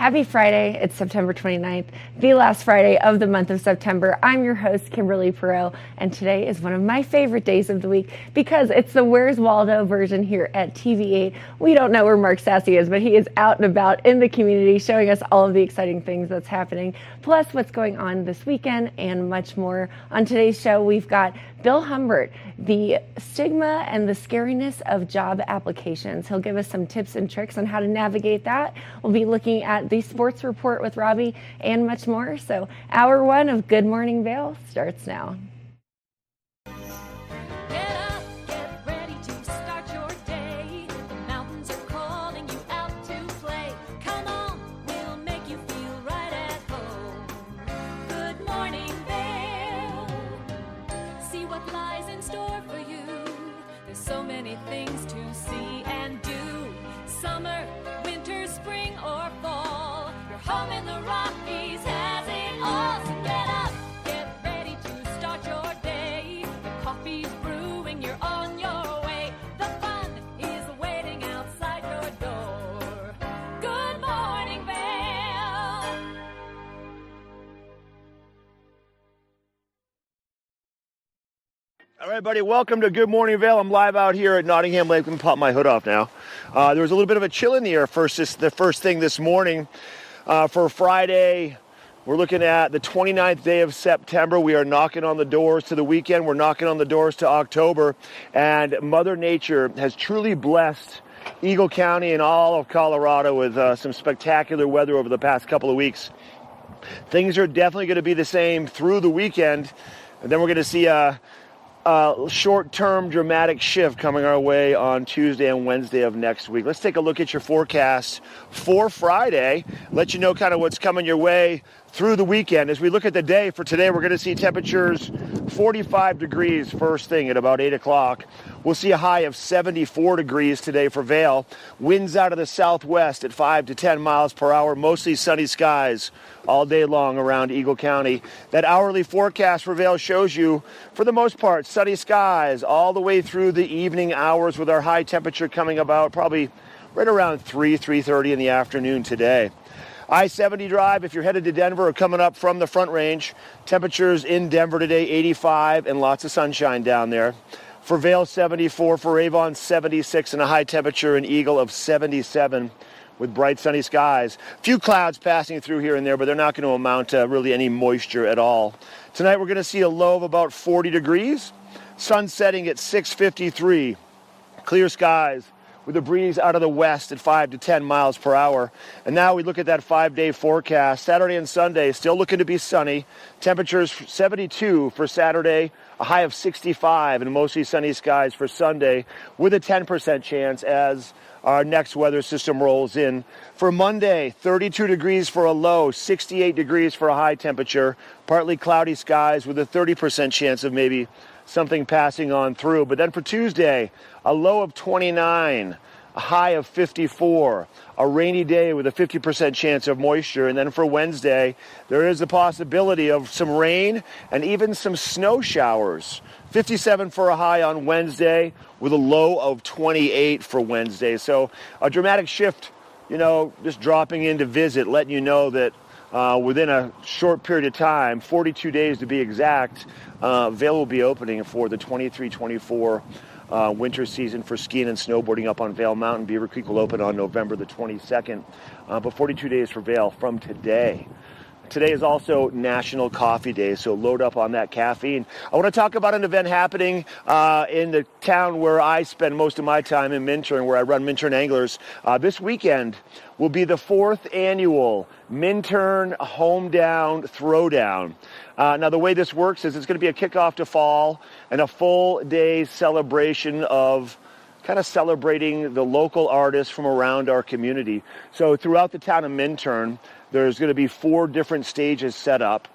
Happy Friday. It's September 29th, the last Friday of the month of September. I'm your host, Kimberly Perot, and today is one of my favorite days of the week because it's the Where's Waldo version here at TV8. We don't know where Mark Sassy is, but he is out and about in the community showing us all of the exciting things that's happening, plus what's going on this weekend and much more. On today's show, we've got Bill Humbert, the stigma and the scariness of job applications. He'll give us some tips and tricks on how to navigate that. We'll be looking at the sports report with Robbie and much more. So, hour one of Good Morning Vail starts now. All right, buddy. Welcome to Good Morning Vail. I'm live out here at Nottingham Lake. Let me pop my hood off now. Uh, there was a little bit of a chill in the air first. This, the first thing this morning uh, for Friday. We're looking at the 29th day of September. We are knocking on the doors to the weekend. We're knocking on the doors to October, and Mother Nature has truly blessed Eagle County and all of Colorado with uh, some spectacular weather over the past couple of weeks. Things are definitely going to be the same through the weekend, and then we're going to see a uh, short-term dramatic shift coming our way on Tuesday and Wednesday of next week. Let's take a look at your forecast for Friday. Let you know kind of what's coming your way through the weekend. As we look at the day for today, we're going to see temperatures 45 degrees first thing at about 8 o'clock. We'll see a high of 74 degrees today for Vail. Winds out of the southwest at 5 to 10 miles per hour. Mostly sunny skies all day long around Eagle County. That hourly forecast for Vail shows you, for the most part, sunny skies all the way through the evening hours with our high temperature coming about probably right around 3, 3.30 in the afternoon today. I-70 drive, if you're headed to Denver or coming up from the front range, temperatures in Denver today 85 and lots of sunshine down there. For Vail 74, for Avon 76 and a high temperature in Eagle of 77 with bright sunny skies. Few clouds passing through here and there, but they're not going to amount to really any moisture at all. Tonight we're going to see a low of about 40 degrees. Sun setting at 653. Clear skies with a breeze out of the west at 5 to 10 miles per hour. And now we look at that five day forecast. Saturday and Sunday still looking to be sunny. Temperatures 72 for Saturday, a high of 65, and mostly sunny skies for Sunday with a 10% chance as our next weather system rolls in. For Monday, 32 degrees for a low, 68 degrees for a high temperature, partly cloudy skies with a 30% chance of maybe something passing on through. But then for Tuesday, a low of 29, a high of 54, a rainy day with a 50% chance of moisture. And then for Wednesday, there is a possibility of some rain and even some snow showers. 57 for a high on Wednesday with a low of 28 for Wednesday. So a dramatic shift, you know, just dropping in to visit, letting you know that uh, within a short period of time, 42 days to be exact, uh, Vail will be opening for the 23-24 uh, winter season for skiing and snowboarding up on Vail Mountain. Beaver Creek will open on November the 22nd, uh, but 42 days for Vail from today. Today is also National Coffee Day, so load up on that caffeine. I want to talk about an event happening uh, in the town where I spend most of my time in Minturn, where I run Minturn Anglers. Uh, this weekend will be the fourth annual Minturn Home Down Throwdown. Uh, now, the way this works is it's going to be a kickoff to fall and a full day celebration of kind of celebrating the local artists from around our community. So, throughout the town of Minturn, there's going to be four different stages set up.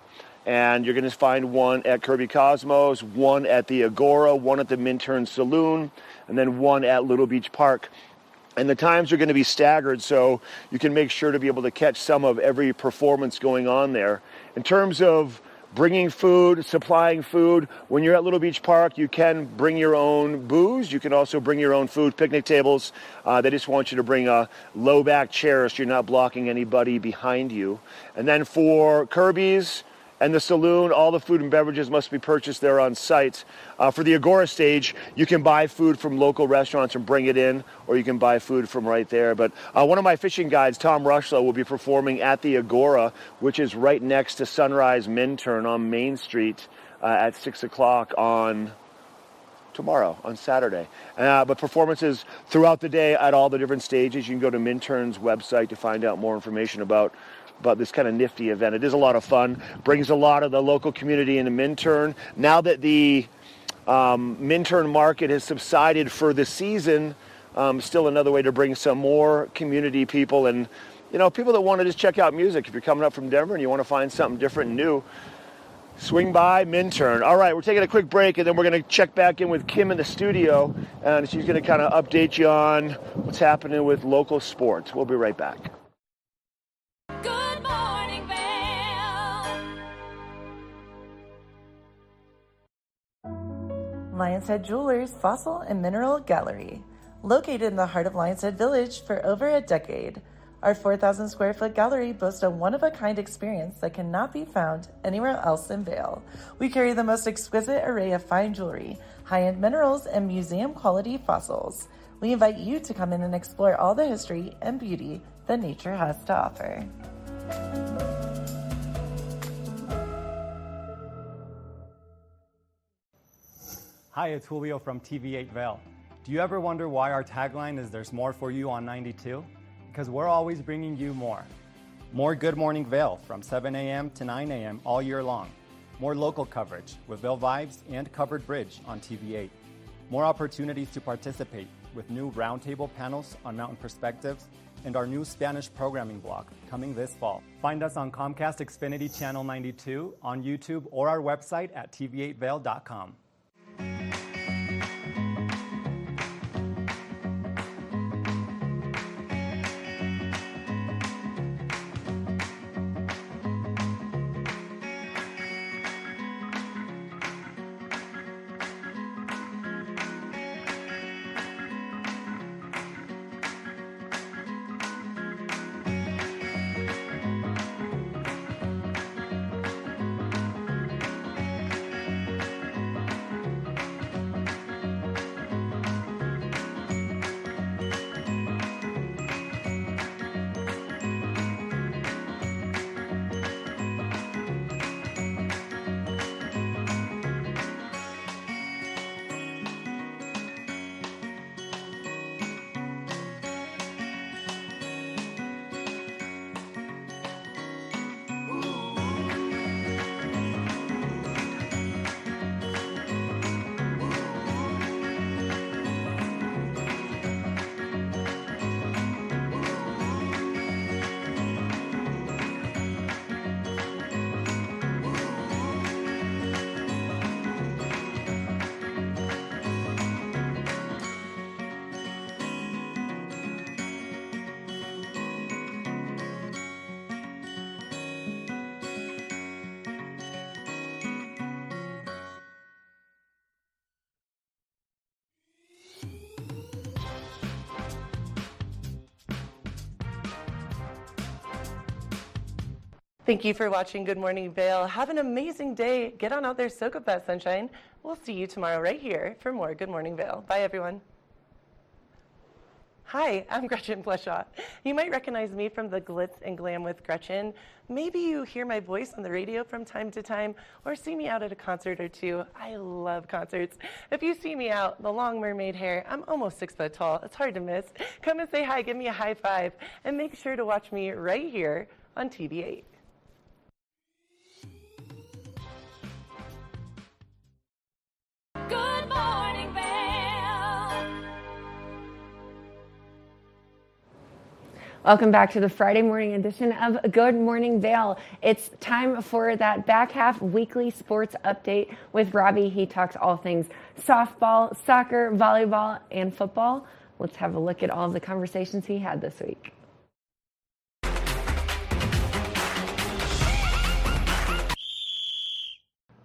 And you're going to find one at Kirby Cosmo's, one at the Agora, one at the Minturn Saloon, and then one at Little Beach Park. And the times are going to be staggered so you can make sure to be able to catch some of every performance going on there. In terms of bringing food, supplying food. When you're at Little Beach Park, you can bring your own booze. You can also bring your own food, picnic tables. Uh, they just want you to bring a low back chair so you're not blocking anybody behind you. And then for Kirby's, and the saloon, all the food and beverages must be purchased there on site. Uh, for the Agora stage, you can buy food from local restaurants and bring it in, or you can buy food from right there. But uh, one of my fishing guides, Tom Rushlow, will be performing at the Agora, which is right next to Sunrise Minturn on Main Street uh, at 6 o'clock on tomorrow on Saturday. Uh, but performances throughout the day at all the different stages. You can go to Minturn's website to find out more information about about this kind of nifty event. It is a lot of fun, brings a lot of the local community into Minturn. Now that the um, Minturn market has subsided for the season, um, still another way to bring some more community people and you know people that want to just check out music. If you're coming up from Denver and you want to find something different and new, swing by Minturn. All right, we're taking a quick break and then we're going to check back in with Kim in the studio and she's going to kind of update you on what's happening with local sports. We'll be right back. Lions Head Jewelers Fossil and Mineral Gallery. Located in the heart of Lionshead Village for over a decade, our 4,000 square foot gallery boasts a one of a kind experience that cannot be found anywhere else in Vail. We carry the most exquisite array of fine jewelry, high end minerals, and museum quality fossils. We invite you to come in and explore all the history and beauty that nature has to offer. Hi, it's Julio from TV8 Vail. Do you ever wonder why our tagline is There's More for You on 92? Because we're always bringing you more. More Good Morning Vail from 7 a.m. to 9 a.m. all year long. More local coverage with Vail Vibes and Covered Bridge on TV8. More opportunities to participate with new roundtable panels on mountain perspectives and our new Spanish programming block coming this fall. Find us on Comcast Xfinity Channel 92, on YouTube, or our website at tv8vail.com. Thank you for watching Good Morning Vail. Have an amazing day. Get on out there, soak up that sunshine. We'll see you tomorrow right here for more Good Morning Vail. Bye, everyone. Hi, I'm Gretchen Pleshaw. You might recognize me from the Glitz and Glam with Gretchen. Maybe you hear my voice on the radio from time to time or see me out at a concert or two. I love concerts. If you see me out, the long mermaid hair, I'm almost six foot tall. It's hard to miss. Come and say hi, give me a high five, and make sure to watch me right here on TV8. Welcome back to the Friday morning edition of Good Morning Vail. It's time for that back half weekly sports update with Robbie. He talks all things softball, soccer, volleyball, and football. Let's have a look at all of the conversations he had this week.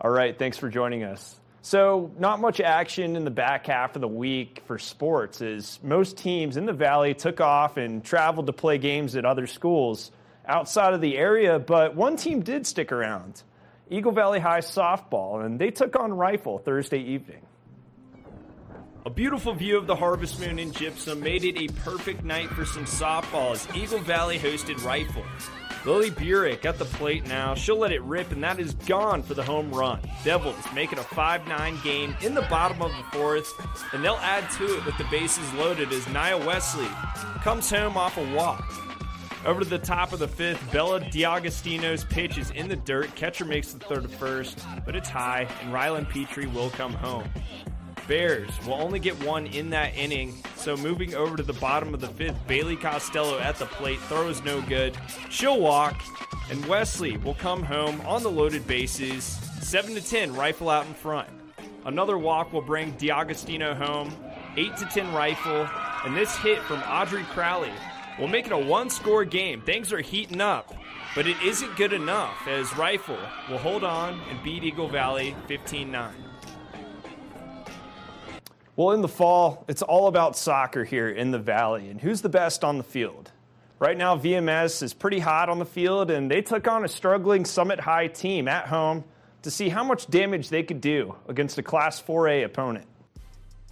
All right, thanks for joining us. So, not much action in the back half of the week for sports as most teams in the Valley took off and traveled to play games at other schools outside of the area, but one team did stick around Eagle Valley High softball, and they took on Rifle Thursday evening. A beautiful view of the harvest moon in Gypsum made it a perfect night for some softball as Eagle Valley hosted Rifle. Lily Burek at the plate now. She'll let it rip, and that is gone for the home run. Devils make it a 5 9 game in the bottom of the fourth, and they'll add to it with the bases loaded as Nia Wesley comes home off a walk. Over to the top of the fifth, Bella Diagostino's pitch is in the dirt. Catcher makes the third to first, but it's high, and Rylan Petrie will come home. Bears will only get one in that inning. So moving over to the bottom of the fifth, Bailey Costello at the plate throws no good. She'll walk, and Wesley will come home on the loaded bases. Seven to ten, rifle out in front. Another walk will bring Diagostino home. Eight to ten rifle, and this hit from Audrey Crowley will make it a one-score game. Things are heating up, but it isn't good enough as Rifle will hold on and beat Eagle Valley 15-9. Well, in the fall, it's all about soccer here in the Valley and who's the best on the field. Right now, VMS is pretty hot on the field, and they took on a struggling Summit High team at home to see how much damage they could do against a Class 4A opponent.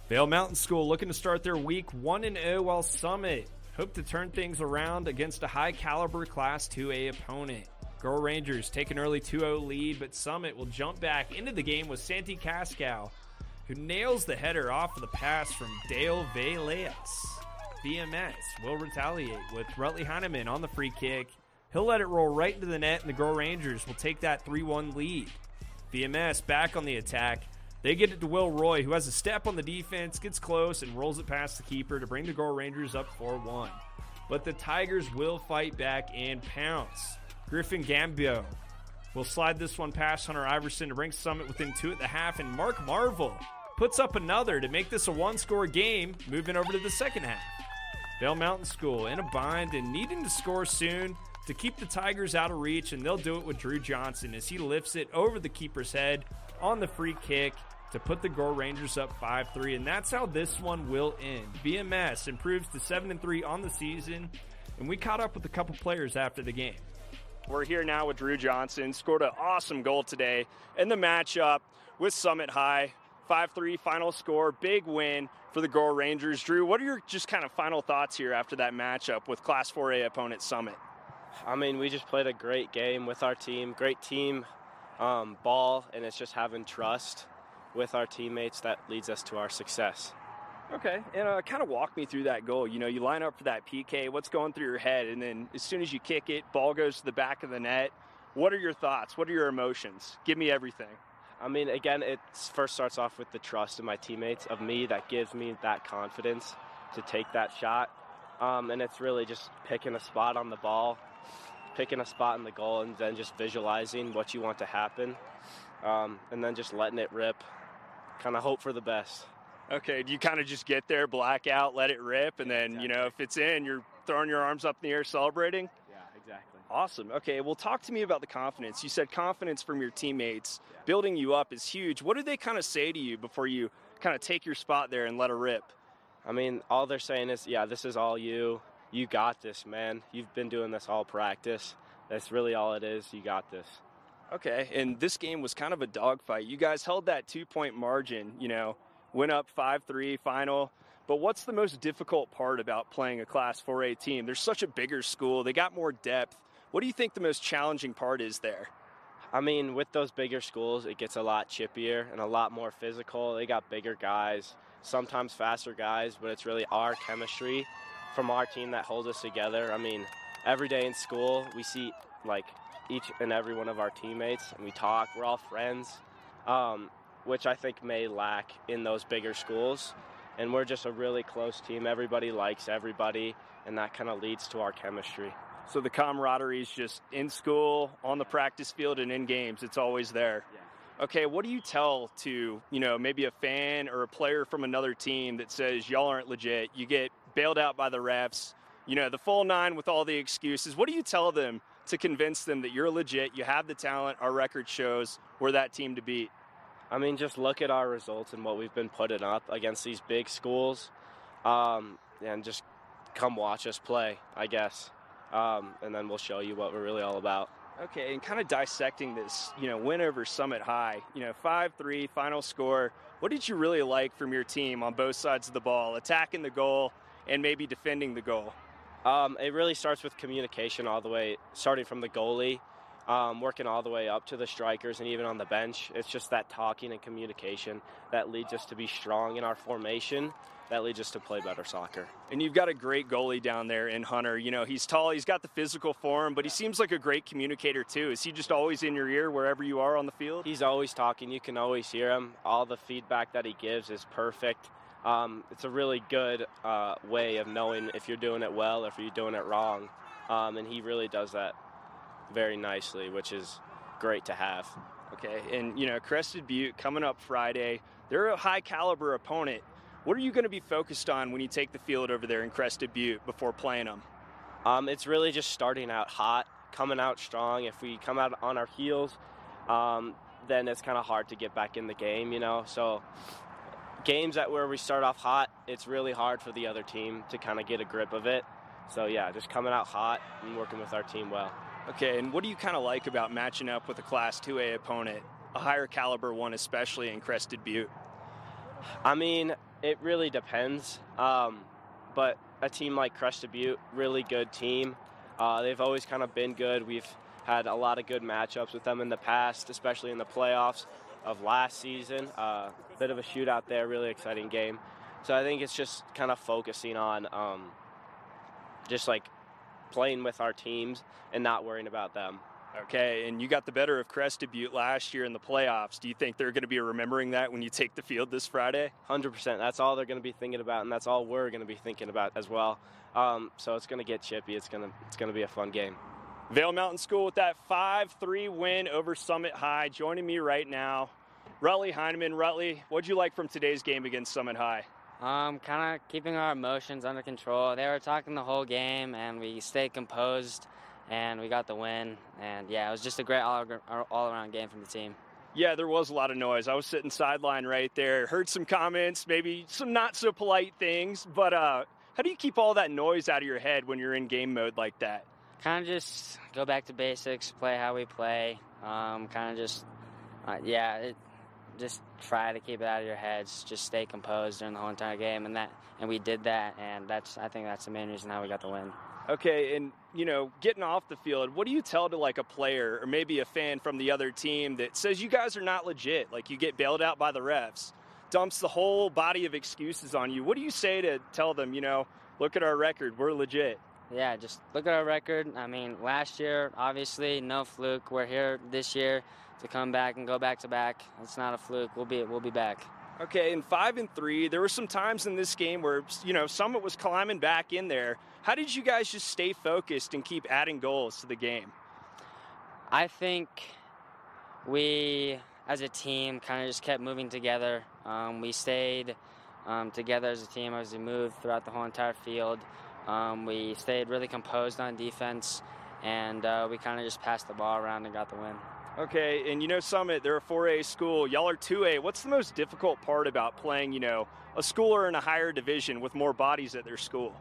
Vail Mountain School looking to start their week 1 0 while Summit hope to turn things around against a high caliber Class 2A opponent. Gore Rangers take an early 2 0 lead, but Summit will jump back into the game with Santi Cascal who nails the header off of the pass from Dale Veleas. VMS will retaliate with Rutley Heineman on the free kick. He'll let it roll right into the net, and the Gore Rangers will take that 3 1 lead. VMS back on the attack. They get it to Will Roy, who has a step on the defense, gets close, and rolls it past the keeper to bring the Gore Rangers up 4 1. But the Tigers will fight back and pounce. Griffin Gambio will slide this one past Hunter Iverson to bring Summit within two at the half, and Mark Marvel puts up another to make this a one score game, moving over to the second half. Vail Mountain School in a bind and needing to score soon to keep the Tigers out of reach, and they'll do it with Drew Johnson as he lifts it over the keeper's head on the free kick to put the Gore Rangers up 5 3. And that's how this one will end. VMS improves to 7 3 on the season, and we caught up with a couple players after the game. We're here now with Drew Johnson, scored an awesome goal today in the matchup with Summit High. 5 3 final score, big win for the Gore Rangers. Drew, what are your just kind of final thoughts here after that matchup with Class 4A opponent Summit? I mean, we just played a great game with our team, great team um, ball, and it's just having trust with our teammates that leads us to our success. Okay, and uh, kind of walk me through that goal. You know, you line up for that PK, what's going through your head, and then as soon as you kick it, ball goes to the back of the net. What are your thoughts? What are your emotions? Give me everything. I mean, again, it first starts off with the trust of my teammates, of me, that gives me that confidence to take that shot. Um, and it's really just picking a spot on the ball, picking a spot in the goal, and then just visualizing what you want to happen. Um, and then just letting it rip, kind of hope for the best. Okay, do you kind of just get there, black out, let it rip, and then, exactly. you know, if it's in, you're throwing your arms up in the air celebrating? Awesome. Okay, well, talk to me about the confidence. You said confidence from your teammates yeah. building you up is huge. What do they kind of say to you before you kind of take your spot there and let her rip? I mean, all they're saying is, yeah, this is all you. You got this, man. You've been doing this all practice. That's really all it is. You got this. Okay, and this game was kind of a dogfight. You guys held that two point margin, you know, went up 5 3 final. But what's the most difficult part about playing a Class 4A team? There's such a bigger school, they got more depth. What do you think the most challenging part is there? I mean, with those bigger schools, it gets a lot chippier and a lot more physical. They got bigger guys, sometimes faster guys, but it's really our chemistry from our team that holds us together. I mean, every day in school, we see like each and every one of our teammates and we talk. We're all friends, um, which I think may lack in those bigger schools and we're just a really close team. Everybody likes everybody, and that kind of leads to our chemistry. So the camaraderie is just in school, on the practice field, and in games. It's always there. Yeah. Okay, what do you tell to you know maybe a fan or a player from another team that says y'all aren't legit? You get bailed out by the refs. You know the full nine with all the excuses. What do you tell them to convince them that you're legit, you have the talent, our record shows we're that team to beat? I mean, just look at our results and what we've been putting up against these big schools, um, and just come watch us play, I guess. Um, and then we'll show you what we're really all about. Okay, and kind of dissecting this, you know, win over Summit High, you know, 5 3, final score. What did you really like from your team on both sides of the ball, attacking the goal and maybe defending the goal? Um, it really starts with communication all the way, starting from the goalie, um, working all the way up to the strikers and even on the bench. It's just that talking and communication that leads us to be strong in our formation. That leads us to play better soccer. And you've got a great goalie down there in Hunter. You know, he's tall, he's got the physical form, but he seems like a great communicator too. Is he just always in your ear wherever you are on the field? He's always talking. You can always hear him. All the feedback that he gives is perfect. Um, it's a really good uh, way of knowing if you're doing it well or if you're doing it wrong. Um, and he really does that very nicely, which is great to have. Okay, and you know, Crested Butte coming up Friday, they're a high caliber opponent. What are you going to be focused on when you take the field over there in Crested Butte before playing them? Um, it's really just starting out hot, coming out strong. If we come out on our heels, um, then it's kind of hard to get back in the game, you know. So games that where we start off hot, it's really hard for the other team to kind of get a grip of it. So yeah, just coming out hot and working with our team well. Okay, and what do you kind of like about matching up with a Class 2A opponent, a higher caliber one, especially in Crested Butte? I mean, it really depends. Um, but a team like Crested Butte, really good team. Uh, they've always kind of been good. We've had a lot of good matchups with them in the past, especially in the playoffs of last season. Uh, bit of a shootout there, really exciting game. So I think it's just kind of focusing on um, just like playing with our teams and not worrying about them. Okay, and you got the better of Crested Butte last year in the playoffs. Do you think they're going to be remembering that when you take the field this Friday? 100%. That's all they're going to be thinking about, and that's all we're going to be thinking about as well. Um, so it's going to get chippy. It's going to it's going to be a fun game. Vail Mountain School with that 5-3 win over Summit High. Joining me right now, Rutley Heineman. Rutley, what'd you like from today's game against Summit High? Um, kind of keeping our emotions under control. They were talking the whole game, and we stayed composed, and we got the win. And yeah, it was just a great all, all around game from the team. Yeah, there was a lot of noise. I was sitting sideline right there, heard some comments, maybe some not so polite things, but uh, how do you keep all that noise out of your head when you're in game mode like that? Kind of just go back to basics, play how we play. Um, kind of just, uh, yeah, it, just try to keep it out of your heads. Just stay composed during the whole entire game, and that and we did that, and that's I think that's the main reason how we got the win. Okay, and you know, getting off the field, what do you tell to like a player or maybe a fan from the other team that says you guys are not legit, like you get bailed out by the refs, dumps the whole body of excuses on you? What do you say to tell them, you know, look at our record, we're legit? Yeah, just look at our record. I mean, last year, obviously, no fluke. We're here this year to come back and go back to back. It's not a fluke. We'll be we'll be back. Okay, in five and three, there were some times in this game where you know Summit was climbing back in there. How did you guys just stay focused and keep adding goals to the game? I think we, as a team, kind of just kept moving together. Um, we stayed um, together as a team as we moved throughout the whole entire field. Um, we stayed really composed on defense, and uh, we kind of just passed the ball around and got the win. Okay, and you know Summit, they're a 4A school. Y'all are 2A. What's the most difficult part about playing, you know, a schooler in a higher division with more bodies at their school?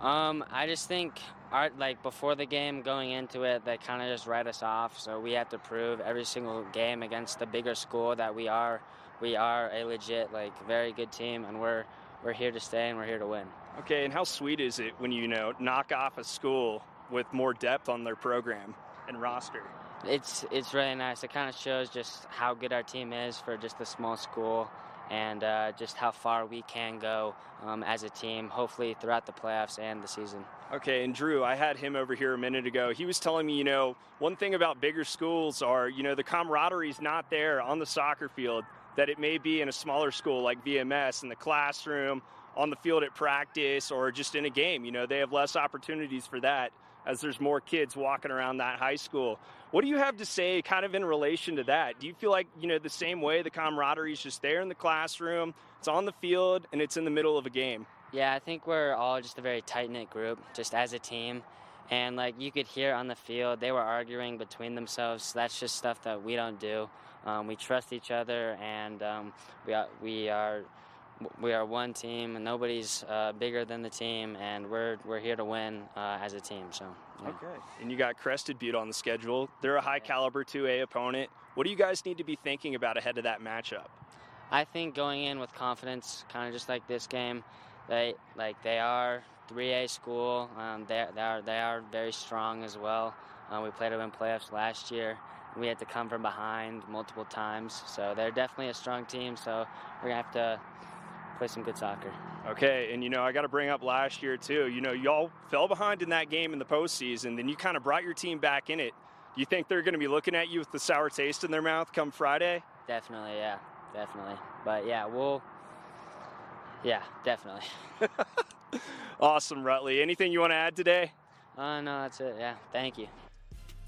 Um, I just think our like before the game going into it, they kind of just write us off. So we have to prove every single game against the bigger school that we are we are a legit like very good team, and we're we're here to stay and we're here to win. Okay, and how sweet is it when you, you know knock off a school with more depth on their program and roster? It's it's really nice. It kind of shows just how good our team is for just a small school, and uh, just how far we can go um, as a team. Hopefully throughout the playoffs and the season. Okay, and Drew, I had him over here a minute ago. He was telling me, you know, one thing about bigger schools are, you know, the camaraderie is not there on the soccer field that it may be in a smaller school like VMS in the classroom, on the field at practice, or just in a game. You know, they have less opportunities for that as there's more kids walking around that high school. What do you have to say kind of in relation to that? Do you feel like, you know, the same way the camaraderie is just there in the classroom, it's on the field, and it's in the middle of a game? Yeah, I think we're all just a very tight knit group, just as a team. and like you could hear on the field, they were arguing between themselves. That's just stuff that we don't do. Um, we trust each other, and um, we are, we are we are one team, and nobody's uh, bigger than the team, and we're we're here to win uh, as a team. So. Yeah. Okay. And you got Crested Butte on the schedule. They're a high caliber 2A opponent. What do you guys need to be thinking about ahead of that matchup? I think going in with confidence, kind of just like this game, they like they are 3A school. Um, they, they are they are very strong as well. Uh, we played them in playoffs last year. We had to come from behind multiple times, so they're definitely a strong team. So we're gonna have to play some good soccer. Okay, and you know I got to bring up last year too. You know y'all fell behind in that game in the postseason, then you kind of brought your team back in it. Do you think they're going to be looking at you with the sour taste in their mouth come Friday? Definitely, yeah, definitely. But yeah, we'll. Yeah, definitely. awesome, Rutley. Anything you want to add today? Uh, no, that's it. Yeah, thank you.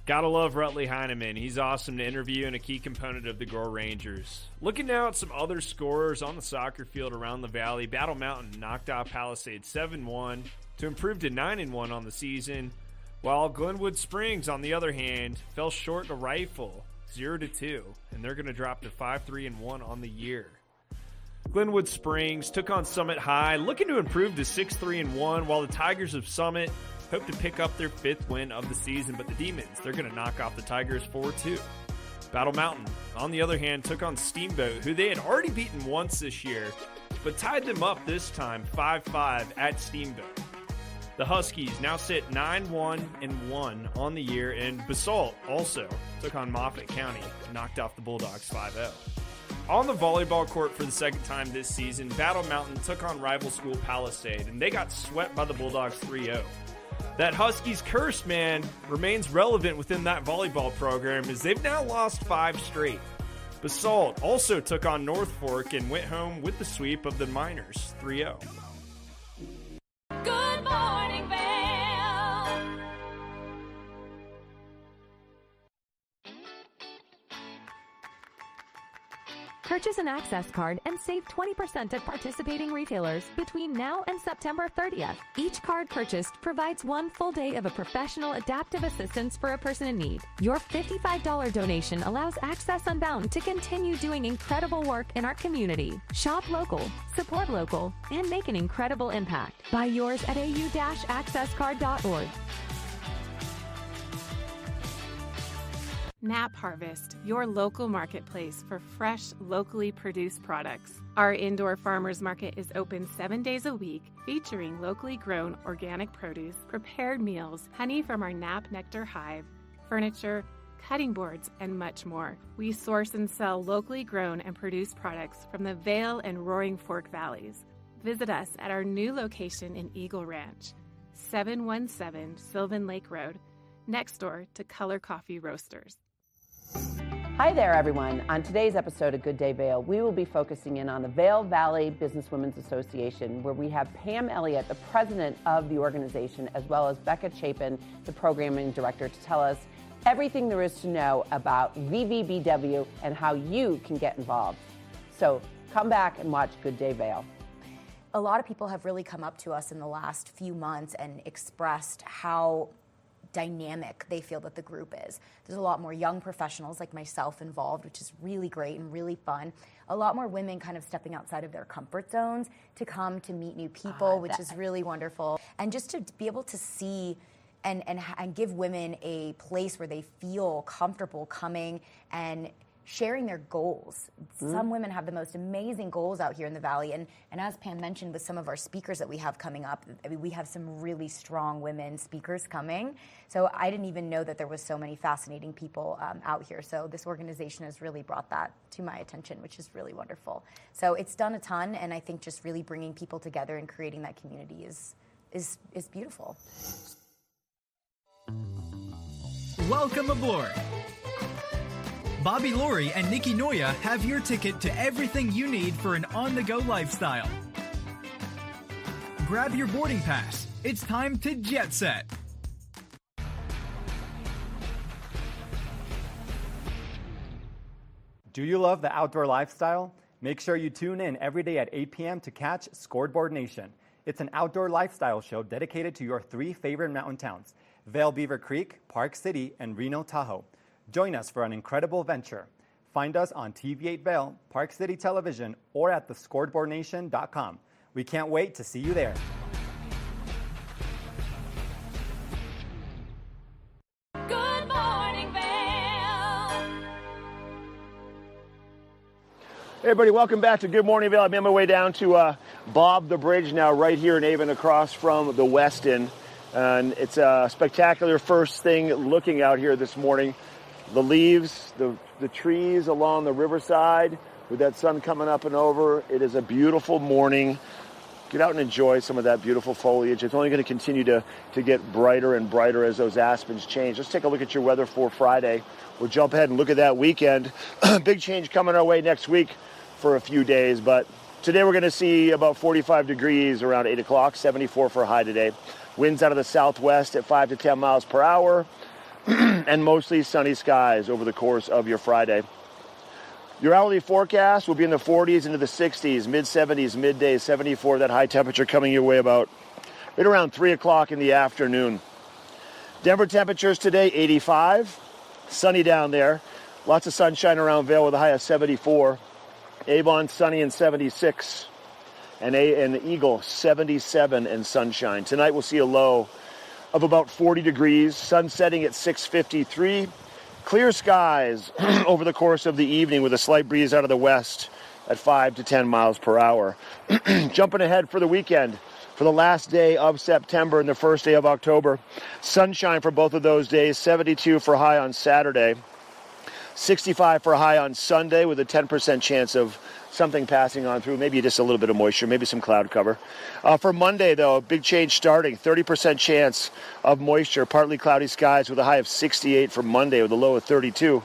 Gotta love Rutley Heineman. He's awesome to interview and a key component of the Gore Rangers. Looking now at some other scorers on the soccer field around the valley, Battle Mountain knocked off Palisade 7 1 to improve to 9 1 on the season, while Glenwood Springs, on the other hand, fell short to Rifle 0 2, and they're going to drop to 5 3 1 on the year. Glenwood Springs took on Summit High, looking to improve to 6 3 1, while the Tigers of Summit hope to pick up their fifth win of the season, but the Demons, they're going to knock off the Tigers 4 2. Battle Mountain, on the other hand, took on Steamboat, who they had already beaten once this year, but tied them up this time 5 5 at Steamboat. The Huskies now sit 9 1 and 1 on the year, and Basalt also took on Moffat County, knocked off the Bulldogs 5 0. On the volleyball court for the second time this season, Battle Mountain took on rival school Palisade, and they got swept by the Bulldogs 3 0. That Huskies curse, man, remains relevant within that volleyball program as they've now lost five straight. Basalt also took on North Fork and went home with the sweep of the Miners 3 0. Good morning. Purchase an Access card and save 20% at participating retailers between now and September 30th. Each card purchased provides one full day of a professional adaptive assistance for a person in need. Your $55 donation allows Access Unbound to continue doing incredible work in our community. Shop local, support local, and make an incredible impact. Buy yours at au-accesscard.org. Nap Harvest, your local marketplace for fresh, locally produced products. Our indoor farmers market is open seven days a week, featuring locally grown organic produce, prepared meals, honey from our Nap Nectar hive, furniture, cutting boards, and much more. We source and sell locally grown and produced products from the Vail and Roaring Fork valleys. Visit us at our new location in Eagle Ranch, 717 Sylvan Lake Road, next door to Color Coffee Roasters. Hi there, everyone. On today's episode of Good Day Vail, we will be focusing in on the Vail Valley Business Women's Association, where we have Pam Elliott, the president of the organization, as well as Becca Chapin, the programming director, to tell us everything there is to know about VVBW and how you can get involved. So come back and watch Good Day Vail. a lot of people have really come up to us in the last few months and expressed how dynamic they feel that the group is. There's a lot more young professionals like myself involved, which is really great and really fun. A lot more women kind of stepping outside of their comfort zones to come to meet new people, which that- is really wonderful. And just to be able to see and, and, and give women a place where they feel comfortable coming and sharing their goals. Some women have the most amazing goals out here in the valley, and, and as Pam mentioned, with some of our speakers that we have coming up, I mean, we have some really strong women speakers coming. So I didn't even know that there was so many fascinating people um, out here. So this organization has really brought that to my attention, which is really wonderful. So it's done a ton, and I think just really bringing people together and creating that community is is is beautiful. Welcome aboard. Bobby Laurie and Nikki Noya have your ticket to everything you need for an on the go lifestyle. Grab your boarding pass. It's time to jet set. Do you love the outdoor lifestyle? Make sure you tune in every day at 8 p.m. to catch Scoreboard Nation. It's an outdoor lifestyle show dedicated to your three favorite mountain towns Vail Beaver Creek, Park City, and Reno Tahoe. Join us for an incredible venture. Find us on TV8 Vail, Park City Television, or at thescoreboardnation.com. We can't wait to see you there. Good morning, Vail. Hey everybody, welcome back to Good Morning Vail. I'm on my way down to uh, Bob the Bridge now, right here in Avon, across from the Westin. And it's a spectacular first thing looking out here this morning. The leaves, the, the trees along the riverside with that sun coming up and over. It is a beautiful morning. Get out and enjoy some of that beautiful foliage. It's only going to continue to, to get brighter and brighter as those aspens change. Let's take a look at your weather for Friday. We'll jump ahead and look at that weekend. Big change coming our way next week for a few days, but today we're going to see about 45 degrees around 8 o'clock, 74 for high today. Winds out of the southwest at 5 to 10 miles per hour, and mostly sunny skies over the course of your Friday. Your hourly forecast will be in the 40s into the 60s, mid 70s, midday 74. That high temperature coming your way about right around 3 o'clock in the afternoon. Denver temperatures today 85, sunny down there. Lots of sunshine around Vail with a high of 74. Avon sunny and 76. And, a, and the Eagle 77 and sunshine. Tonight we'll see a low of about 40 degrees, sun setting at 653. Clear skies over the course of the evening with a slight breeze out of the west at 5 to 10 miles per hour. Jumping ahead for the weekend for the last day of September and the first day of October. Sunshine for both of those days, 72 for high on Saturday. 65 for high on Sunday with a 10% chance of something passing on through, maybe just a little bit of moisture, maybe some cloud cover. Uh, for Monday, though, a big change starting 30% chance of moisture, partly cloudy skies with a high of 68 for Monday with a low of 32.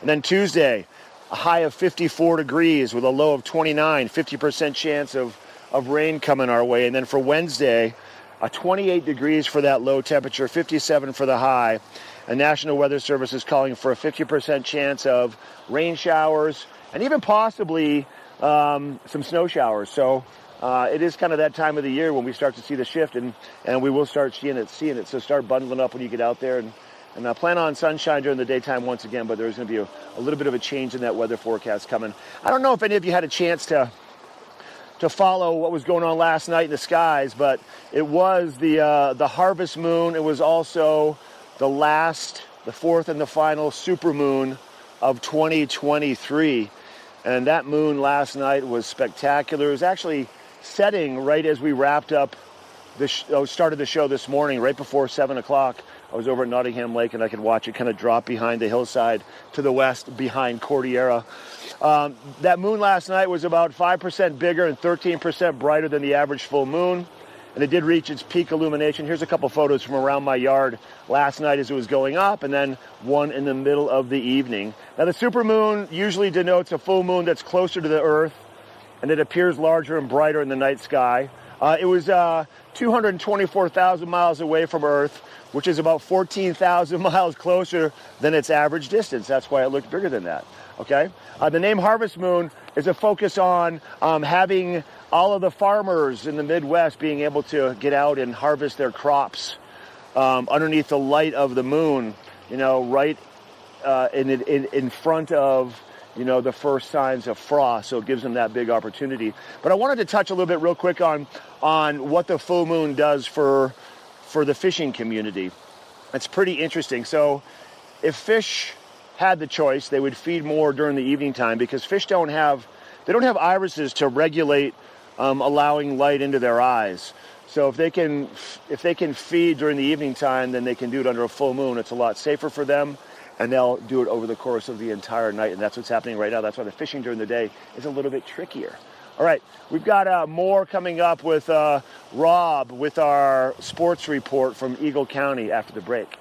And then Tuesday, a high of 54 degrees with a low of 29, 50% chance of, of rain coming our way. And then for Wednesday, a 28 degrees for that low temperature, 57 for the high. And National Weather Service is calling for a 50% chance of rain showers and even possibly um, some snow showers. So uh, it is kind of that time of the year when we start to see the shift, and, and we will start seeing it. Seeing it. So start bundling up when you get out there, and and uh, plan on sunshine during the daytime once again. But there's going to be a, a little bit of a change in that weather forecast coming. I don't know if any of you had a chance to to follow what was going on last night in the skies, but it was the uh, the harvest moon. It was also the last, the fourth and the final super moon of 2023. And that moon last night was spectacular. It was actually setting right as we wrapped up the sh- oh, started the show this morning, right before seven o'clock. I was over at Nottingham Lake and I could watch it kind of drop behind the hillside to the west behind Cordillera. Um, that moon last night was about 5% bigger and 13% brighter than the average full moon. And it did reach its peak illumination. Here's a couple photos from around my yard last night as it was going up, and then one in the middle of the evening. Now, the supermoon usually denotes a full moon that's closer to the Earth, and it appears larger and brighter in the night sky. Uh, it was uh, 224,000 miles away from Earth, which is about 14,000 miles closer than its average distance. That's why it looked bigger than that. Okay? Uh, the name Harvest Moon is a focus on um, having all of the farmers in the Midwest being able to get out and harvest their crops um, underneath the light of the moon, you know, right uh, in, in, in front of you know, the first signs of frost. So it gives them that big opportunity. But I wanted to touch a little bit real quick on on what the full moon does for for the fishing community. It's pretty interesting. So if fish had the choice, they would feed more during the evening time because fish don't have they don't have irises to regulate um, allowing light into their eyes. So if they can if they can feed during the evening time, then they can do it under a full moon. It's a lot safer for them and they'll do it over the course of the entire night. And that's what's happening right now. That's why the fishing during the day is a little bit trickier. All right, we've got uh, more coming up with uh, Rob with our sports report from Eagle County after the break.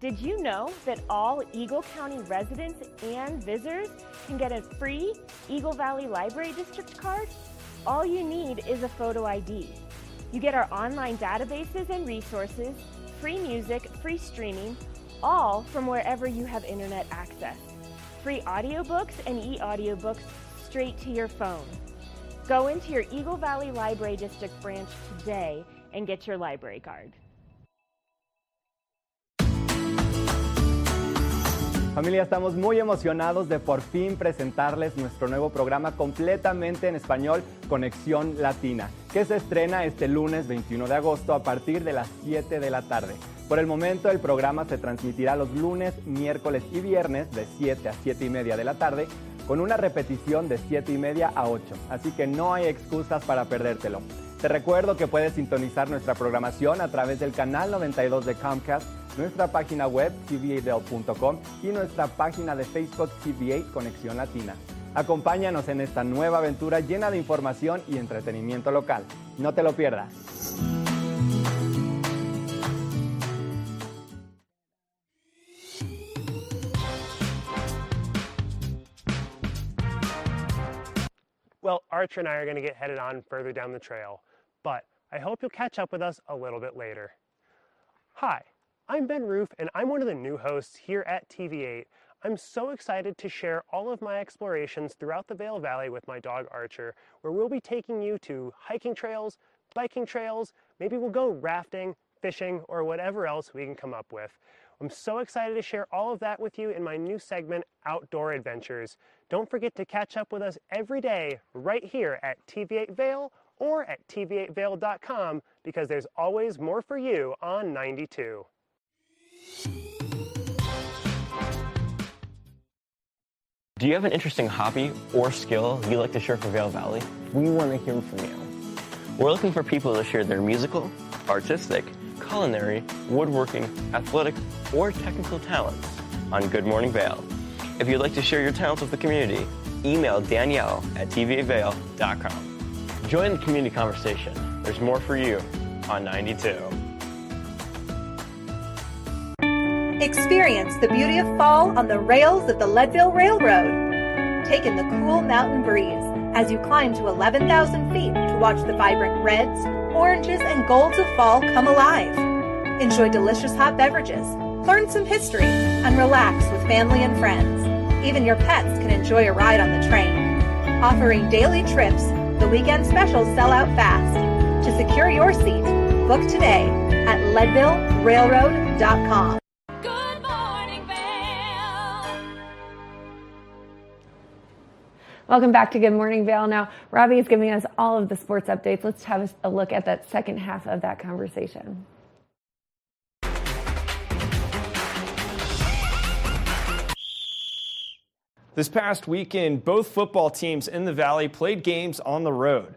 Did you know that all Eagle County residents and visitors can get a free Eagle Valley Library District card? All you need is a photo ID. You get our online databases and resources, free music, free streaming, all from wherever you have internet access. free audiobooks and e-audiobooks straight to your phone. Go into your Eagle Valley Library District branch today and get your library card. Familia, estamos muy emocionados de por fin presentarles nuestro nuevo programa completamente en español, Conexión Latina, que se estrena este lunes 21 de agosto a partir de las 7 de la tarde. Por el momento, el programa se transmitirá los lunes, miércoles y viernes de 7 a 7 y media de la tarde, con una repetición de 7 y media a 8. Así que no hay excusas para perdértelo. Te recuerdo que puedes sintonizar nuestra programación a través del canal 92 de Comcast, nuestra página web tva.com y nuestra página de Facebook TVA Conexión Latina. Acompáñanos en esta nueva aventura llena de información y entretenimiento local. No te lo pierdas. Well, Archer and I are going to get headed on further down the trail, but I hope you'll catch up with us a little bit later. Hi, I'm Ben Roof, and I'm one of the new hosts here at TV8. I'm so excited to share all of my explorations throughout the Vail Valley with my dog Archer, where we'll be taking you to hiking trails, biking trails, maybe we'll go rafting, fishing, or whatever else we can come up with. I'm so excited to share all of that with you in my new segment, Outdoor Adventures. Don't forget to catch up with us every day right here at TV8 Vail or at tv8vail.com because there's always more for you on 92. Do you have an interesting hobby or skill you'd like to share for Vail Valley? We want to hear from you. We're looking for people to share their musical, artistic, culinary, woodworking, athletic, or technical talents on Good Morning Vail. If you'd like to share your talents with the community, email Danielle at tv8vail.com. Join the community conversation. There's more for you on 92. Experience the beauty of fall on the rails of the Leadville Railroad. Take in the cool mountain breeze as you climb to 11,000 feet to watch the vibrant reds, oranges, and golds of fall come alive. Enjoy delicious hot beverages, learn some history, and relax with family and friends. Even your pets can enjoy a ride on the train. Offering daily trips, the weekend specials sell out fast. To secure your seat, book today at leadvillerailroad.com. Good morning, Vail. Welcome back to Good Morning Vail. Now, Robbie is giving us all of the sports updates. Let's have a look at that second half of that conversation. This past weekend, both football teams in the Valley played games on the road.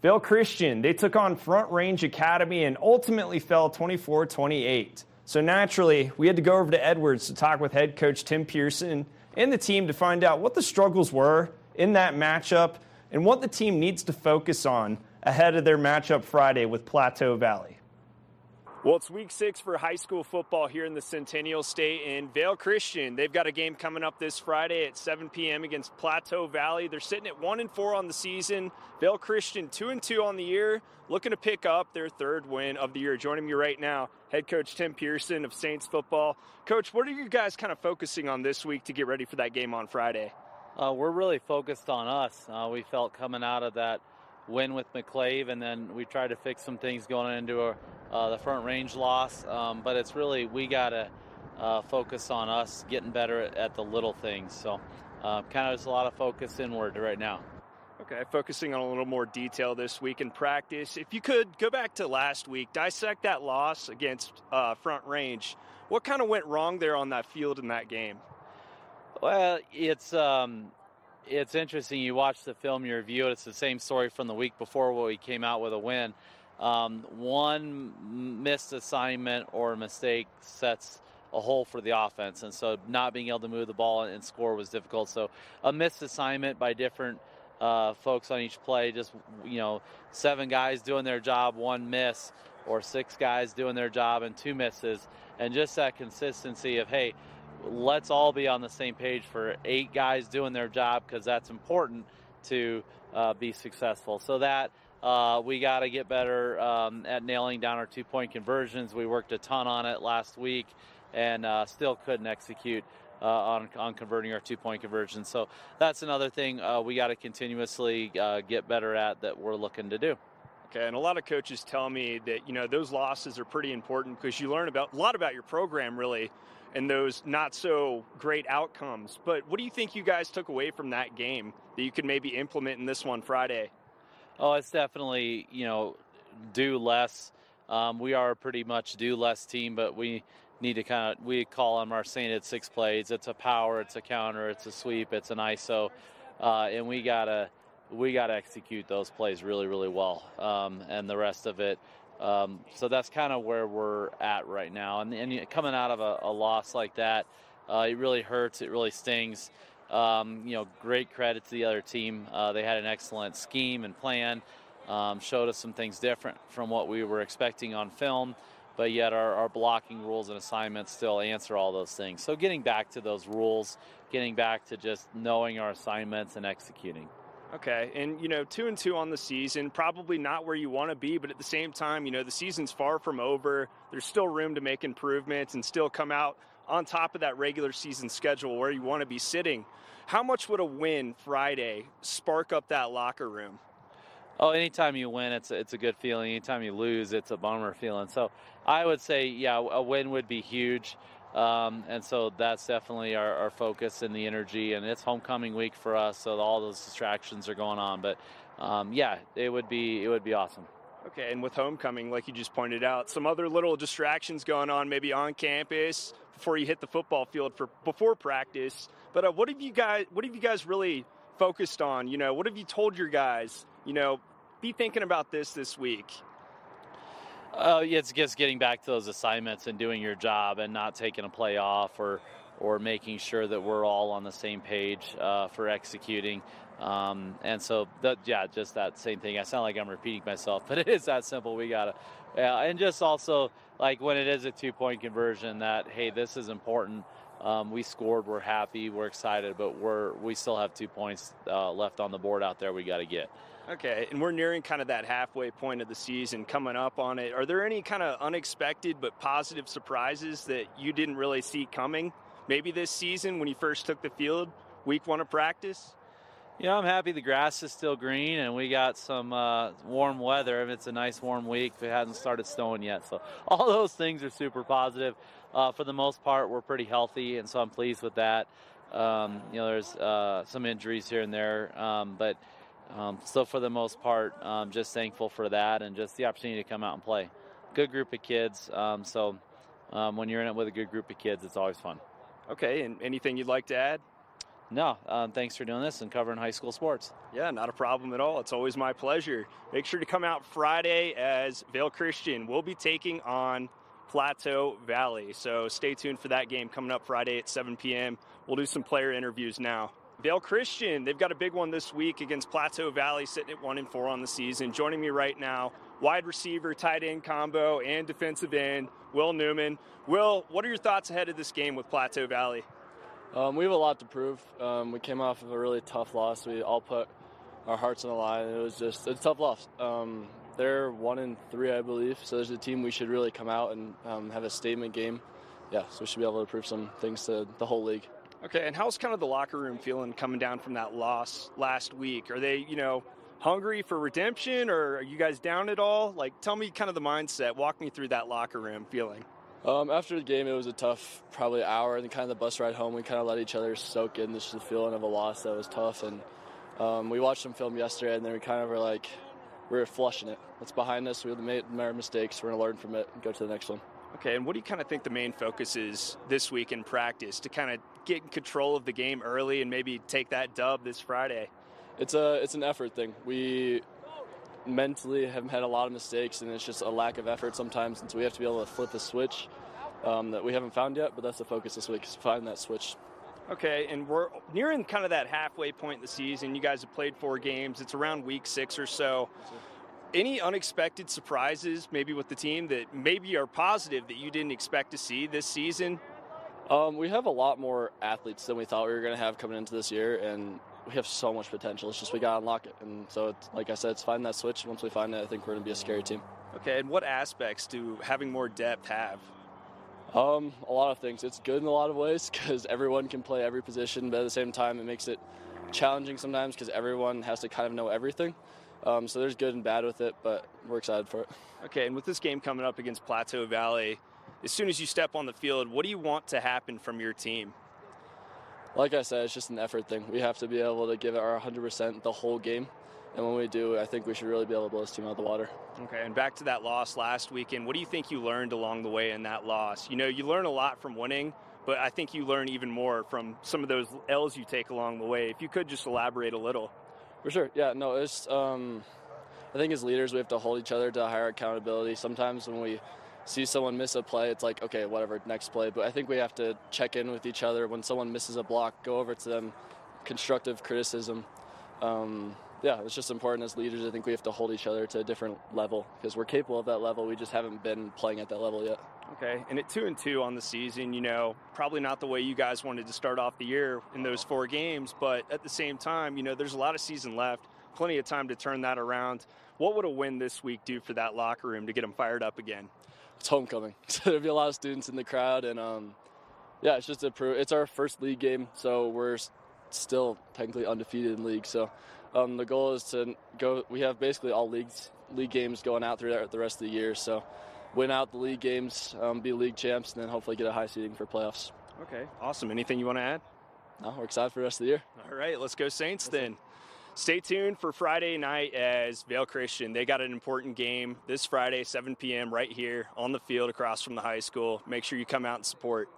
Vail Christian, they took on Front Range Academy and ultimately fell 24 28. So naturally, we had to go over to Edwards to talk with head coach Tim Pearson and the team to find out what the struggles were in that matchup and what the team needs to focus on ahead of their matchup Friday with Plateau Valley. Well, it's week six for high school football here in the Centennial State in Vail Christian. They've got a game coming up this Friday at 7 p.m. against Plateau Valley. They're sitting at one and four on the season. Vail Christian two and two on the year, looking to pick up their third win of the year. Joining me right now, head coach Tim Pearson of Saints football. Coach, what are you guys kind of focusing on this week to get ready for that game on Friday? Uh, we're really focused on us. Uh, we felt coming out of that win with McClave, and then we tried to fix some things going into a, uh, the front range loss. Um, but it's really we got to uh, focus on us getting better at, at the little things. So, uh, kind of just a lot of focus inward right now. Okay, focusing on a little more detail this week in practice. If you could go back to last week, dissect that loss against uh, Front Range. What kind of went wrong there on that field in that game? Well, it's um, it's interesting. You watch the film, you review it. It's the same story from the week before where we came out with a win. Um, one missed assignment or mistake sets a hole for the offense, and so not being able to move the ball and score was difficult. So a missed assignment by different uh, folks on each play, just you know, seven guys doing their job, one miss, or six guys doing their job and two misses, and just that consistency of hey let's all be on the same page for eight guys doing their job because that's important to uh, be successful. So that uh, we got to get better um, at nailing down our two point conversions. We worked a ton on it last week and uh, still couldn't execute uh, on, on converting our two point conversions. So that's another thing uh, we got to continuously uh, get better at that we're looking to do. Okay, and a lot of coaches tell me that you know those losses are pretty important because you learn about a lot about your program really, and those not so great outcomes. But what do you think you guys took away from that game that you could maybe implement in this one Friday? Oh, it's definitely you know do less. Um, we are pretty much do less team, but we need to kind of we call them our sainted six plays. It's a power, it's a counter, it's a sweep, it's an ISO, uh, and we gotta we gotta execute those plays really really well, um, and the rest of it. Um, so that's kind of where we're at right now, and, and coming out of a, a loss like that, uh, it really hurts. It really stings. Um, you know, great credit to the other team. Uh, they had an excellent scheme and plan. Um, showed us some things different from what we were expecting on film, but yet our, our, blocking rules and assignments still answer all those things. So getting back to those rules, getting back to just knowing our assignments and executing. Okay, and you know, two and two on the season, probably not where you want to be, but at the same time, you know, the season's far from over. There's still room to make improvements and still come out on top of that regular season schedule where you want to be sitting. How much would a win Friday spark up that locker room? Oh, anytime you win, it's a, it's a good feeling. Anytime you lose, it's a bummer feeling. So I would say, yeah, a win would be huge. Um, and so that's definitely our, our, focus and the energy. And it's homecoming week for us, so all those distractions are going on. But um, yeah, it would be it would be awesome. Okay, and with homecoming, like you just pointed out, some other little distractions going on, maybe on campus before you hit the football field for before practice. But uh, what have you guys what have you guys really focused on? You know, what have you told your guys? You know, be thinking about this this week. Uh, it's just getting back to those assignments and doing your job and not taking a play off or or making sure that we're all on the same page uh, for executing. Um, and so, yeah, just that same thing. I sound like I'm repeating myself, but it is that simple. We gotta, yeah, and just also like when it is a two point conversion, that hey, this is important. Um, we scored. We're happy. We're excited, but we're we still have two points uh, left on the board out there. We got to get. Okay, and we're nearing kind of that halfway point of the season, coming up on it. Are there any kind of unexpected but positive surprises that you didn't really see coming? Maybe this season when you first took the field, week one of practice. You know, I'm happy the grass is still green and we got some uh, warm weather. I mean, it's a nice warm week. It hasn't started snowing yet. So, all those things are super positive. Uh, for the most part, we're pretty healthy, and so I'm pleased with that. Um, you know, there's uh, some injuries here and there, um, but um, so for the most part, um, just thankful for that and just the opportunity to come out and play. Good group of kids. Um, so um, when you're in it with a good group of kids, it's always fun. Okay, and anything you'd like to add? No, um, thanks for doing this and covering high school sports. Yeah, not a problem at all. It's always my pleasure. Make sure to come out Friday as Vail Christian. We'll be taking on Plateau Valley. So stay tuned for that game coming up Friday at 7 p.m. We'll do some player interviews now. Vail Christian, they've got a big one this week against Plateau Valley, sitting at one and four on the season. Joining me right now, wide receiver, tight end combo, and defensive end, Will Newman. Will, what are your thoughts ahead of this game with Plateau Valley? Um, we have a lot to prove. Um, we came off of a really tough loss. We all put our hearts on the line. It was just it's a tough loss. Um, they're one and three, I believe. So there's a team we should really come out and um, have a statement game. Yeah, so we should be able to prove some things to the whole league. Okay, and how's kind of the locker room feeling coming down from that loss last week? Are they, you know, hungry for redemption or are you guys down at all? Like, tell me kind of the mindset. Walk me through that locker room feeling. Um, after the game, it was a tough, probably hour, and kind of the bus ride home, we kind of let each other soak in this feeling of a loss that was tough. And um, we watched some film yesterday, and then we kind of were like, we are flushing it. It's behind us. We made our mistakes. We're to learn from it and go to the next one. Okay, and what do you kind of think the main focus is this week in practice to kind of get in control of the game early and maybe take that dub this Friday? It's a it's an effort thing. We mentally have had a lot of mistakes, and it's just a lack of effort sometimes, and so we have to be able to flip a switch um, that we haven't found yet. But that's the focus this week is find that switch. Okay, and we're nearing kind of that halfway point in the season. You guys have played four games. It's around week six or so any unexpected surprises maybe with the team that maybe are positive that you didn't expect to see this season? Um, we have a lot more athletes than we thought we were going to have coming into this year, and we have so much potential. It's just we got to unlock it. And so, it's, like I said, it's finding that switch. Once we find it, I think we're going to be a scary team. Okay, and what aspects do having more depth have? Um, a lot of things. It's good in a lot of ways because everyone can play every position, but at the same time, it makes it challenging sometimes because everyone has to kind of know everything. Um, so there's good and bad with it, but we're excited for it. Okay, and with this game coming up against Plateau Valley, as soon as you step on the field, what do you want to happen from your team? Like I said, it's just an effort thing. We have to be able to give it our 100% the whole game. And when we do, I think we should really be able to blow this team out of the water. Okay, and back to that loss last weekend. What do you think you learned along the way in that loss? You know, you learn a lot from winning, but I think you learn even more from some of those L's you take along the way. If you could just elaborate a little. For sure. Yeah, no, it's, um, I think as leaders, we have to hold each other to higher accountability. Sometimes when we see someone miss a play, it's like, okay, whatever, next play. But I think we have to check in with each other. When someone misses a block, go over to them, constructive criticism. Um, yeah, it's just important as leaders. I think we have to hold each other to a different level because we're capable of that level. We just haven't been playing at that level yet. Okay, and at two and two on the season, you know, probably not the way you guys wanted to start off the year in those four games, but at the same time, you know, there's a lot of season left, plenty of time to turn that around. What would a win this week do for that locker room to get them fired up again? It's homecoming, so there'll be a lot of students in the crowd, and um, yeah, it's just a pro- it's our first league game, so we're still technically undefeated in league. So um, the goal is to go. We have basically all leagues league games going out through the rest of the year. So win out the league games, um, be league champs, and then hopefully get a high seeding for playoffs. Okay, awesome. Anything you want to add? No, we're excited for the rest of the year. All right, let's go Saints then. Stay tuned for Friday night as Vail Christian. They got an important game this Friday, 7 p.m., right here on the field across from the high school. Make sure you come out and support.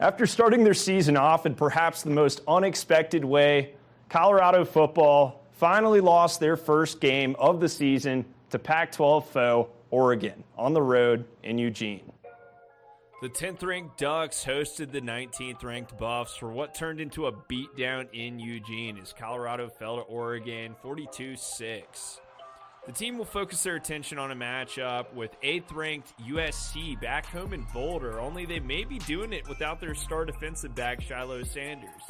After starting their season off in perhaps the most unexpected way, Colorado football finally lost their first game of the season to Pac 12 foe Oregon on the road in Eugene. The 10th ranked Ducks hosted the 19th ranked Buffs for what turned into a beatdown in Eugene as Colorado fell to Oregon 42 6. The team will focus their attention on a matchup with 8th ranked USC back home in Boulder, only they may be doing it without their star defensive back Shiloh Sanders.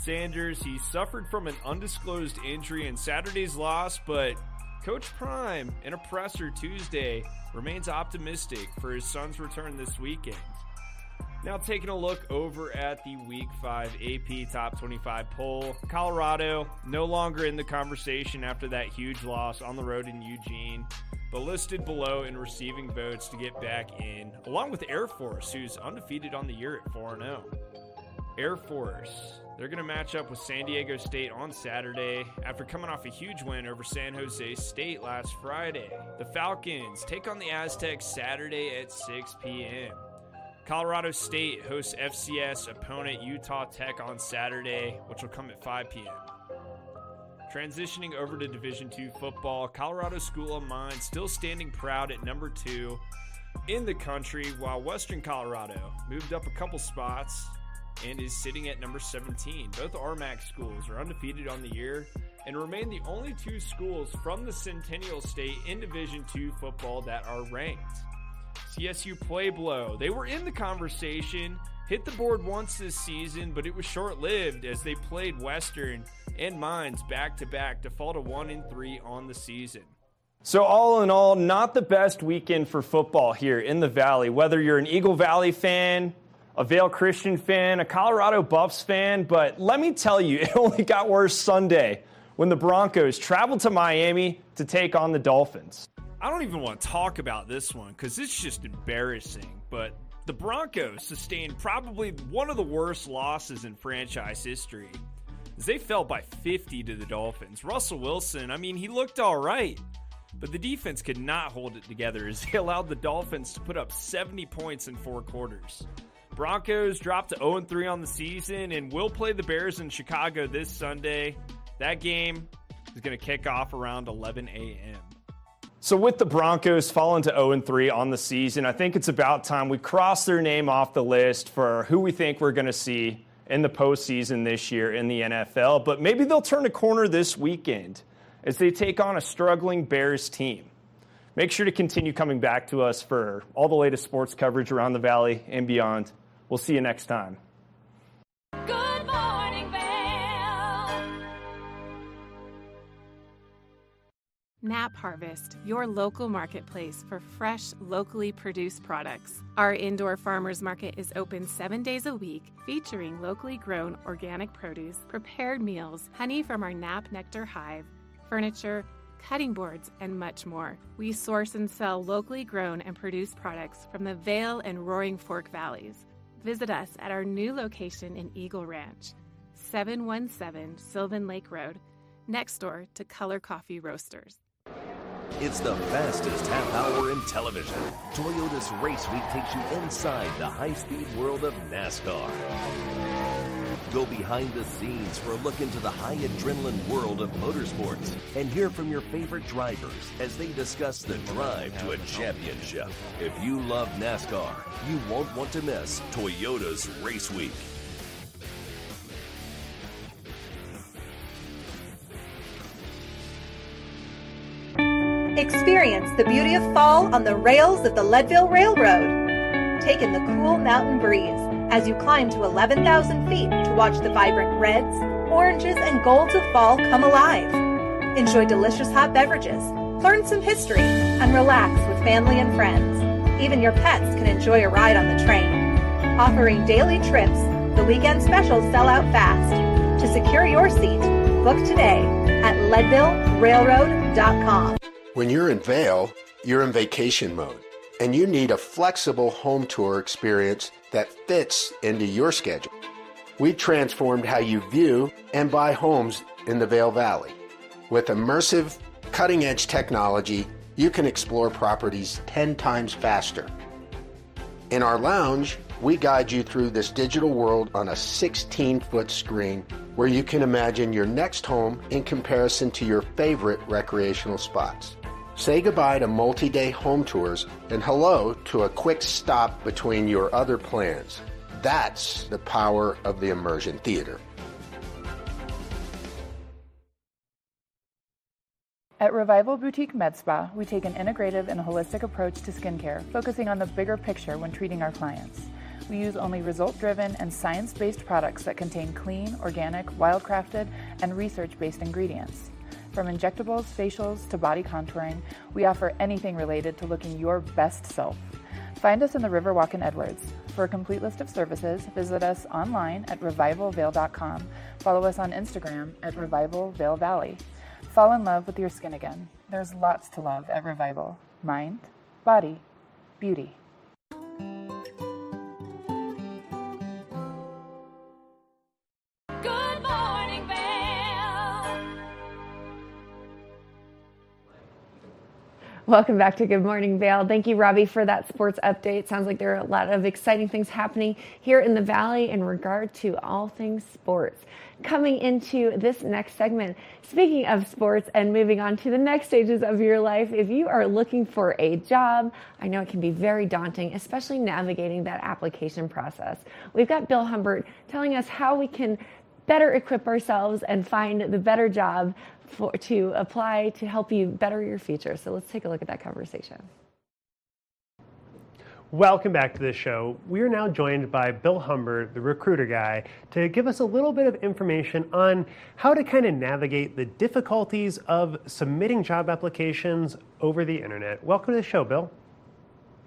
Sanders, he suffered from an undisclosed injury in Saturday's loss, but Coach Prime, in a presser Tuesday, remains optimistic for his son's return this weekend. Now, taking a look over at the Week 5 AP Top 25 poll, Colorado no longer in the conversation after that huge loss on the road in Eugene, but listed below in receiving votes to get back in, along with Air Force, who's undefeated on the year at 4 0. Air Force, they're going to match up with San Diego State on Saturday after coming off a huge win over San Jose State last Friday. The Falcons take on the Aztecs Saturday at 6 p.m. Colorado State hosts FCS opponent Utah Tech on Saturday, which will come at 5 p.m. Transitioning over to Division II football, Colorado School of Mines still standing proud at number two in the country, while Western Colorado moved up a couple spots and is sitting at number 17. Both RMAC schools are undefeated on the year and remain the only two schools from the Centennial State in Division II football that are ranked. CSU play Pueblo, they were in the conversation, hit the board once this season, but it was short lived as they played Western and Mines back to back to fall to 1 and 3 on the season. So, all in all, not the best weekend for football here in the Valley. Whether you're an Eagle Valley fan, a Vail Christian fan, a Colorado Buffs fan, but let me tell you, it only got worse Sunday when the Broncos traveled to Miami to take on the Dolphins. I don't even want to talk about this one because it's just embarrassing. But the Broncos sustained probably one of the worst losses in franchise history. As they fell by 50 to the Dolphins. Russell Wilson, I mean, he looked all right. But the defense could not hold it together as they allowed the Dolphins to put up 70 points in four quarters. Broncos dropped to 0 3 on the season and will play the Bears in Chicago this Sunday. That game is going to kick off around 11 a.m. So, with the Broncos falling to 0 3 on the season, I think it's about time we cross their name off the list for who we think we're going to see in the postseason this year in the NFL. But maybe they'll turn a corner this weekend as they take on a struggling Bears team. Make sure to continue coming back to us for all the latest sports coverage around the Valley and beyond. We'll see you next time. Nap Harvest, your local marketplace for fresh, locally produced products. Our indoor farmers market is open seven days a week, featuring locally grown organic produce, prepared meals, honey from our Nap Nectar hive, furniture, cutting boards, and much more. We source and sell locally grown and produced products from the Vail and Roaring Fork valleys. Visit us at our new location in Eagle Ranch, 717 Sylvan Lake Road, next door to Color Coffee Roasters. It's the fastest half hour in television. Toyota's Race Week takes you inside the high speed world of NASCAR. Go behind the scenes for a look into the high adrenaline world of motorsports and hear from your favorite drivers as they discuss the drive to a championship. If you love NASCAR, you won't want to miss Toyota's Race Week. Experience the beauty of fall on the rails of the Leadville Railroad. Take in the cool mountain breeze as you climb to 11,000 feet to watch the vibrant reds, oranges, and golds of fall come alive. Enjoy delicious hot beverages, learn some history, and relax with family and friends. Even your pets can enjoy a ride on the train. Offering daily trips, the weekend specials sell out fast. To secure your seat, book today at leadvillerailroad.com. When you're in Vail, you're in vacation mode, and you need a flexible home tour experience that fits into your schedule. We've transformed how you view and buy homes in the Vail Valley. With immersive, cutting edge technology, you can explore properties 10 times faster. In our lounge, we guide you through this digital world on a 16 foot screen where you can imagine your next home in comparison to your favorite recreational spots. Say goodbye to multi day home tours and hello to a quick stop between your other plans. That's the power of the immersion theater. At Revival Boutique Med Spa, we take an integrative and holistic approach to skincare, focusing on the bigger picture when treating our clients. We use only result driven and science based products that contain clean, organic, wildcrafted, and research based ingredients. From injectables, facials, to body contouring, we offer anything related to looking your best self. Find us in the Riverwalk in Edwards. For a complete list of services, visit us online at revivalvail.com. Follow us on Instagram at Revival Valley. Fall in love with your skin again. There's lots to love at Revival mind, body, beauty. Welcome back to Good Morning Vail. Thank you, Robbie, for that sports update. Sounds like there are a lot of exciting things happening here in the Valley in regard to all things sports. Coming into this next segment, speaking of sports and moving on to the next stages of your life, if you are looking for a job, I know it can be very daunting, especially navigating that application process. We've got Bill Humbert telling us how we can better equip ourselves and find the better job for, to apply to help you better your future. So let's take a look at that conversation. Welcome back to the show. We are now joined by Bill Humbert, the recruiter guy, to give us a little bit of information on how to kind of navigate the difficulties of submitting job applications over the internet. Welcome to the show, Bill.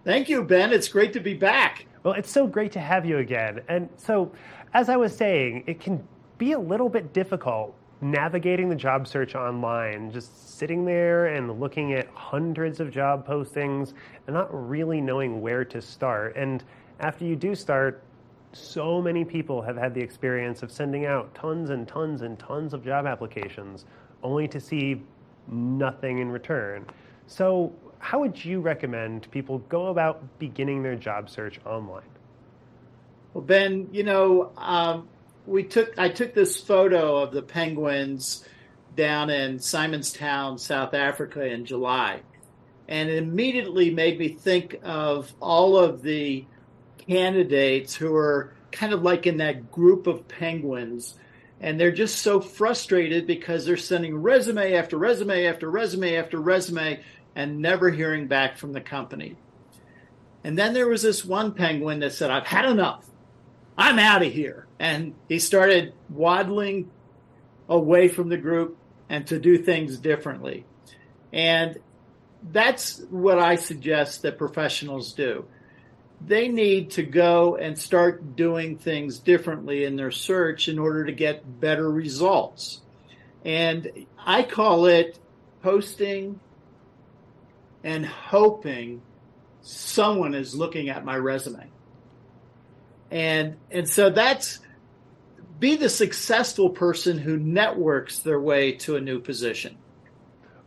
Thank you, Ben. It's great to be back. Well, it's so great to have you again. And so, as I was saying, it can be a little bit difficult navigating the job search online, just sitting there and looking at hundreds of job postings and not really knowing where to start. And after you do start, so many people have had the experience of sending out tons and tons and tons of job applications only to see nothing in return. So, how would you recommend people go about beginning their job search online? Well, Ben, you know, um, we took I took this photo of the penguins down in Simonstown, South Africa in July. And it immediately made me think of all of the candidates who are kind of like in that group of penguins. And they're just so frustrated because they're sending resume after resume after resume after resume and never hearing back from the company. And then there was this one penguin that said, I've had enough. I'm out of here. And he started waddling away from the group and to do things differently. And that's what I suggest that professionals do. They need to go and start doing things differently in their search in order to get better results. And I call it posting and hoping someone is looking at my resume. And and so that's be the successful person who networks their way to a new position.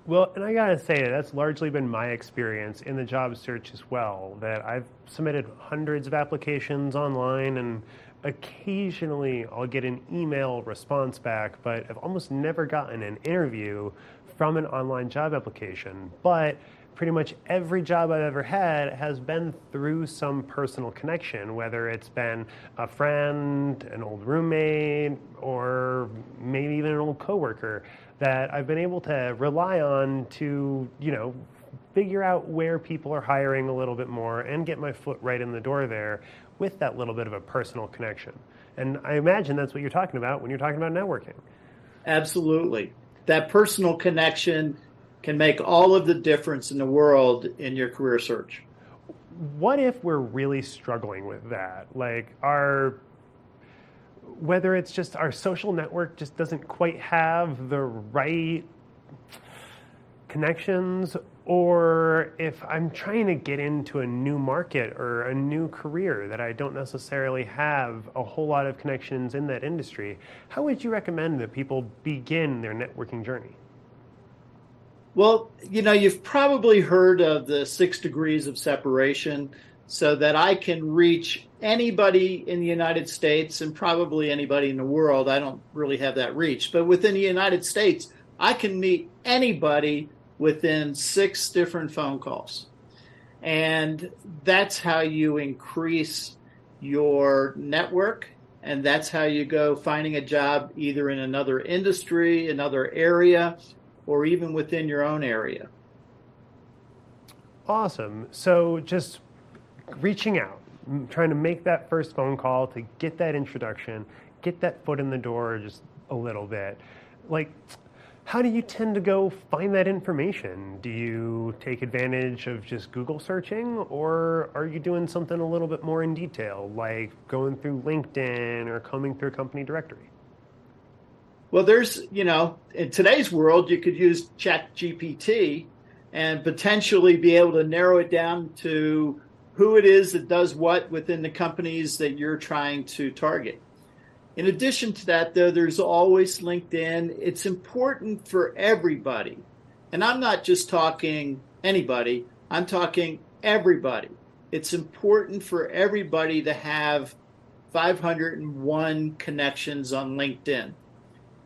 Well, and I gotta say that that's largely been my experience in the job search as well. That I've submitted hundreds of applications online, and occasionally I'll get an email response back, but I've almost never gotten an interview from an online job application. But pretty much every job I've ever had has been through some personal connection, whether it's been a friend, an old roommate, or maybe even an old coworker that I've been able to rely on to, you know, figure out where people are hiring a little bit more and get my foot right in the door there with that little bit of a personal connection. And I imagine that's what you're talking about when you're talking about networking. Absolutely. That personal connection can make all of the difference in the world in your career search. What if we're really struggling with that? Like our whether it's just our social network just doesn't quite have the right connections or if I'm trying to get into a new market or a new career that I don't necessarily have a whole lot of connections in that industry, how would you recommend that people begin their networking journey? Well, you know, you've probably heard of the six degrees of separation, so that I can reach anybody in the United States and probably anybody in the world. I don't really have that reach, but within the United States, I can meet anybody within six different phone calls. And that's how you increase your network. And that's how you go finding a job either in another industry, another area, or even within your own area. Awesome. So just reaching out, trying to make that first phone call to get that introduction, get that foot in the door just a little bit. Like, how do you tend to go find that information? Do you take advantage of just Google searching, or are you doing something a little bit more in detail, like going through LinkedIn or combing through a company directory? Well, there's, you know, in today's world, you could use Chat GPT and potentially be able to narrow it down to who it is that does what within the companies that you're trying to target. In addition to that, though, there's always LinkedIn. It's important for everybody. And I'm not just talking anybody, I'm talking everybody. It's important for everybody to have 501 connections on LinkedIn.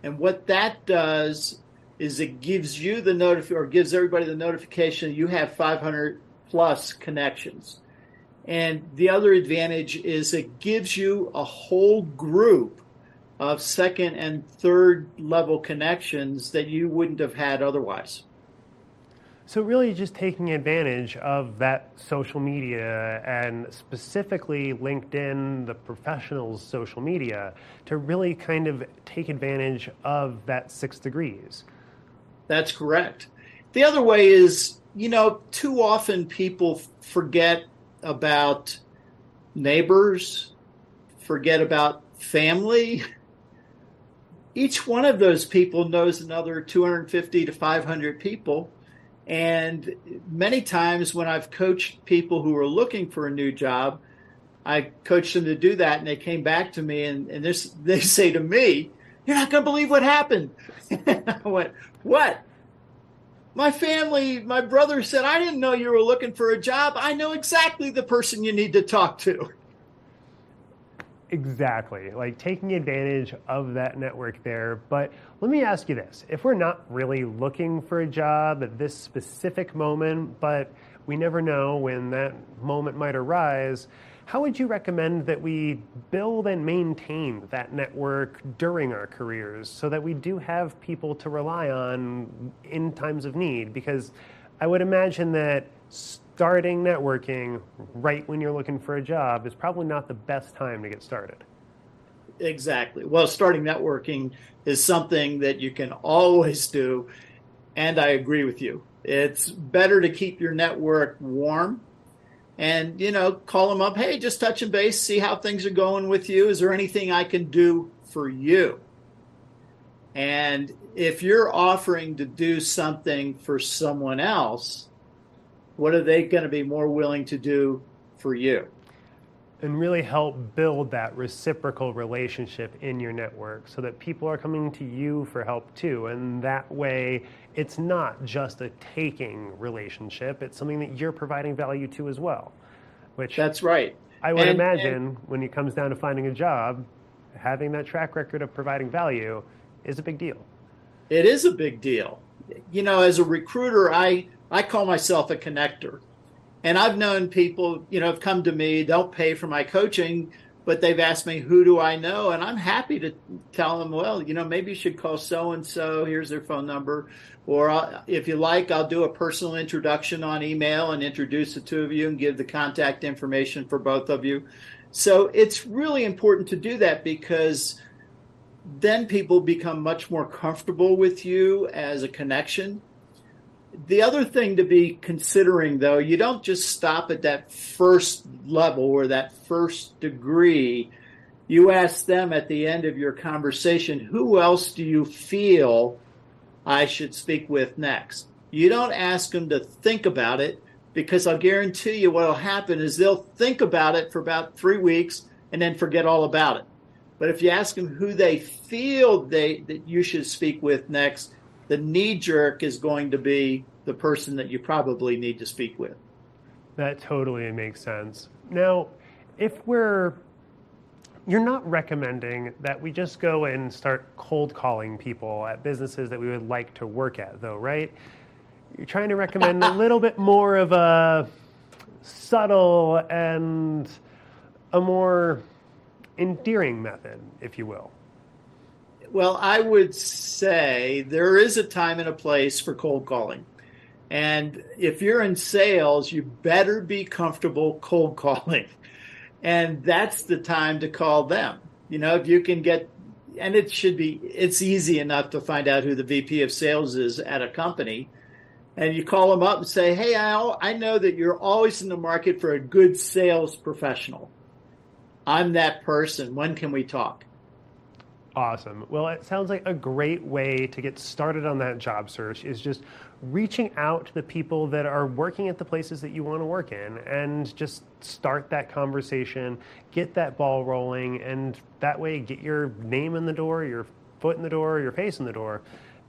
And what that does is it gives you the notif or gives everybody the notification you have 500 plus connections. And the other advantage is it gives you a whole group of second and third level connections that you wouldn't have had otherwise. So, really, just taking advantage of that social media and specifically LinkedIn, the professionals' social media, to really kind of take advantage of that six degrees. That's correct. The other way is, you know, too often people forget about neighbors, forget about family. Each one of those people knows another 250 to 500 people and many times when I've coached people who are looking for a new job, I coached them to do that, and they came back to me and, and this, they say to me, You're not going to believe what happened. I went, What? My family, my brother said, I didn't know you were looking for a job. I know exactly the person you need to talk to. Exactly. Like taking advantage of that network there. But let me ask you this if we're not really looking for a job at this specific moment, but we never know when that moment might arise, how would you recommend that we build and maintain that network during our careers so that we do have people to rely on in times of need? Because I would imagine that starting networking right when you're looking for a job is probably not the best time to get started. Exactly. Well, starting networking is something that you can always do. and I agree with you. It's better to keep your network warm and, you know, call them up. Hey, just touching base, see how things are going with you. Is there anything I can do for you? And if you're offering to do something for someone else, what are they going to be more willing to do for you? and really help build that reciprocal relationship in your network so that people are coming to you for help too. And that way, it's not just a taking relationship, it's something that you're providing value to as well. Which That's right. I would And- imagine and- when it comes down to finding a job, having that track record of providing value is a big deal. It is a big deal. You know, as a recruiter, I I call myself a connector. And I've known people, you know, have come to me, don't pay for my coaching, but they've asked me, who do I know? And I'm happy to tell them, well, you know, maybe you should call so and so. Here's their phone number. Or I'll, if you like, I'll do a personal introduction on email and introduce the two of you and give the contact information for both of you. So it's really important to do that because then people become much more comfortable with you as a connection. The other thing to be considering, though, you don't just stop at that first level or that first degree. You ask them at the end of your conversation, who else do you feel I should speak with next? You don't ask them to think about it because I'll guarantee you what will happen is they'll think about it for about three weeks and then forget all about it. But if you ask them who they feel they that you should speak with next, the knee jerk is going to be the person that you probably need to speak with. That totally makes sense. Now, if we're you're not recommending that we just go and start cold calling people at businesses that we would like to work at though, right? You're trying to recommend a little bit more of a subtle and a more endearing method, if you will. Well, I would say there is a time and a place for cold calling. And if you're in sales, you better be comfortable cold calling. And that's the time to call them. You know, if you can get, and it should be, it's easy enough to find out who the VP of sales is at a company. And you call them up and say, Hey, I, I know that you're always in the market for a good sales professional. I'm that person. When can we talk? Awesome. Well, it sounds like a great way to get started on that job search is just reaching out to the people that are working at the places that you want to work in and just start that conversation, get that ball rolling, and that way get your name in the door, your foot in the door, your face in the door,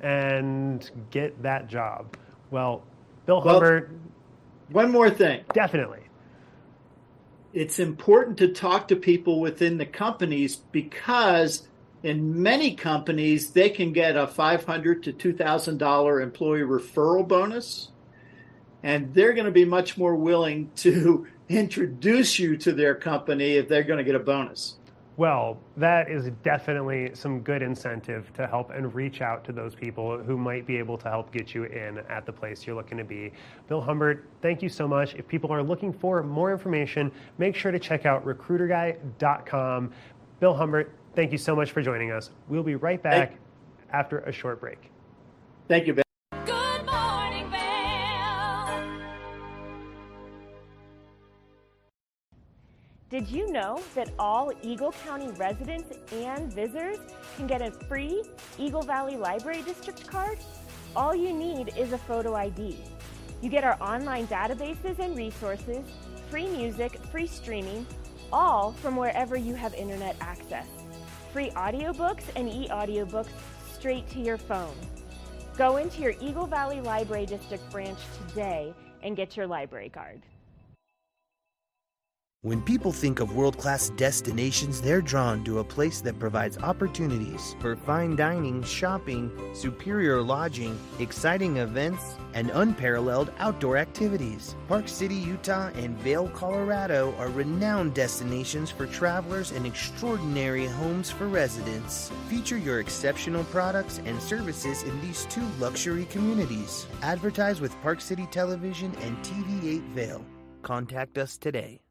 and get that job. Well, Bill Well, Humbert. One more thing. Definitely. It's important to talk to people within the companies because in many companies they can get a 500 to $2,000 employee referral bonus and they're going to be much more willing to introduce you to their company if they're going to get a bonus. Well, that is definitely some good incentive to help and reach out to those people who might be able to help get you in at the place you're looking to be. Bill Humbert, thank you so much. If people are looking for more information, make sure to check out recruiterguy.com. Bill Humbert, thank you so much for joining us. We'll be right back after a short break. Thank you, Ben. Good morning, Vail. Did you know that all Eagle County residents and visitors can get a free Eagle Valley Library District card? All you need is a photo ID. You get our online databases and resources, free music, free streaming, all from wherever you have internet access. Free audiobooks and e-audiobooks straight to your phone. Go into your Eagle Valley Library District branch today and get your library card. When people think of world class destinations, they're drawn to a place that provides opportunities for fine dining, shopping, superior lodging, exciting events, and unparalleled outdoor activities. Park City, Utah, and Vail, Colorado are renowned destinations for travelers and extraordinary homes for residents. Feature your exceptional products and services in these two luxury communities. Advertise with Park City Television and TV8 Vail. Contact us today.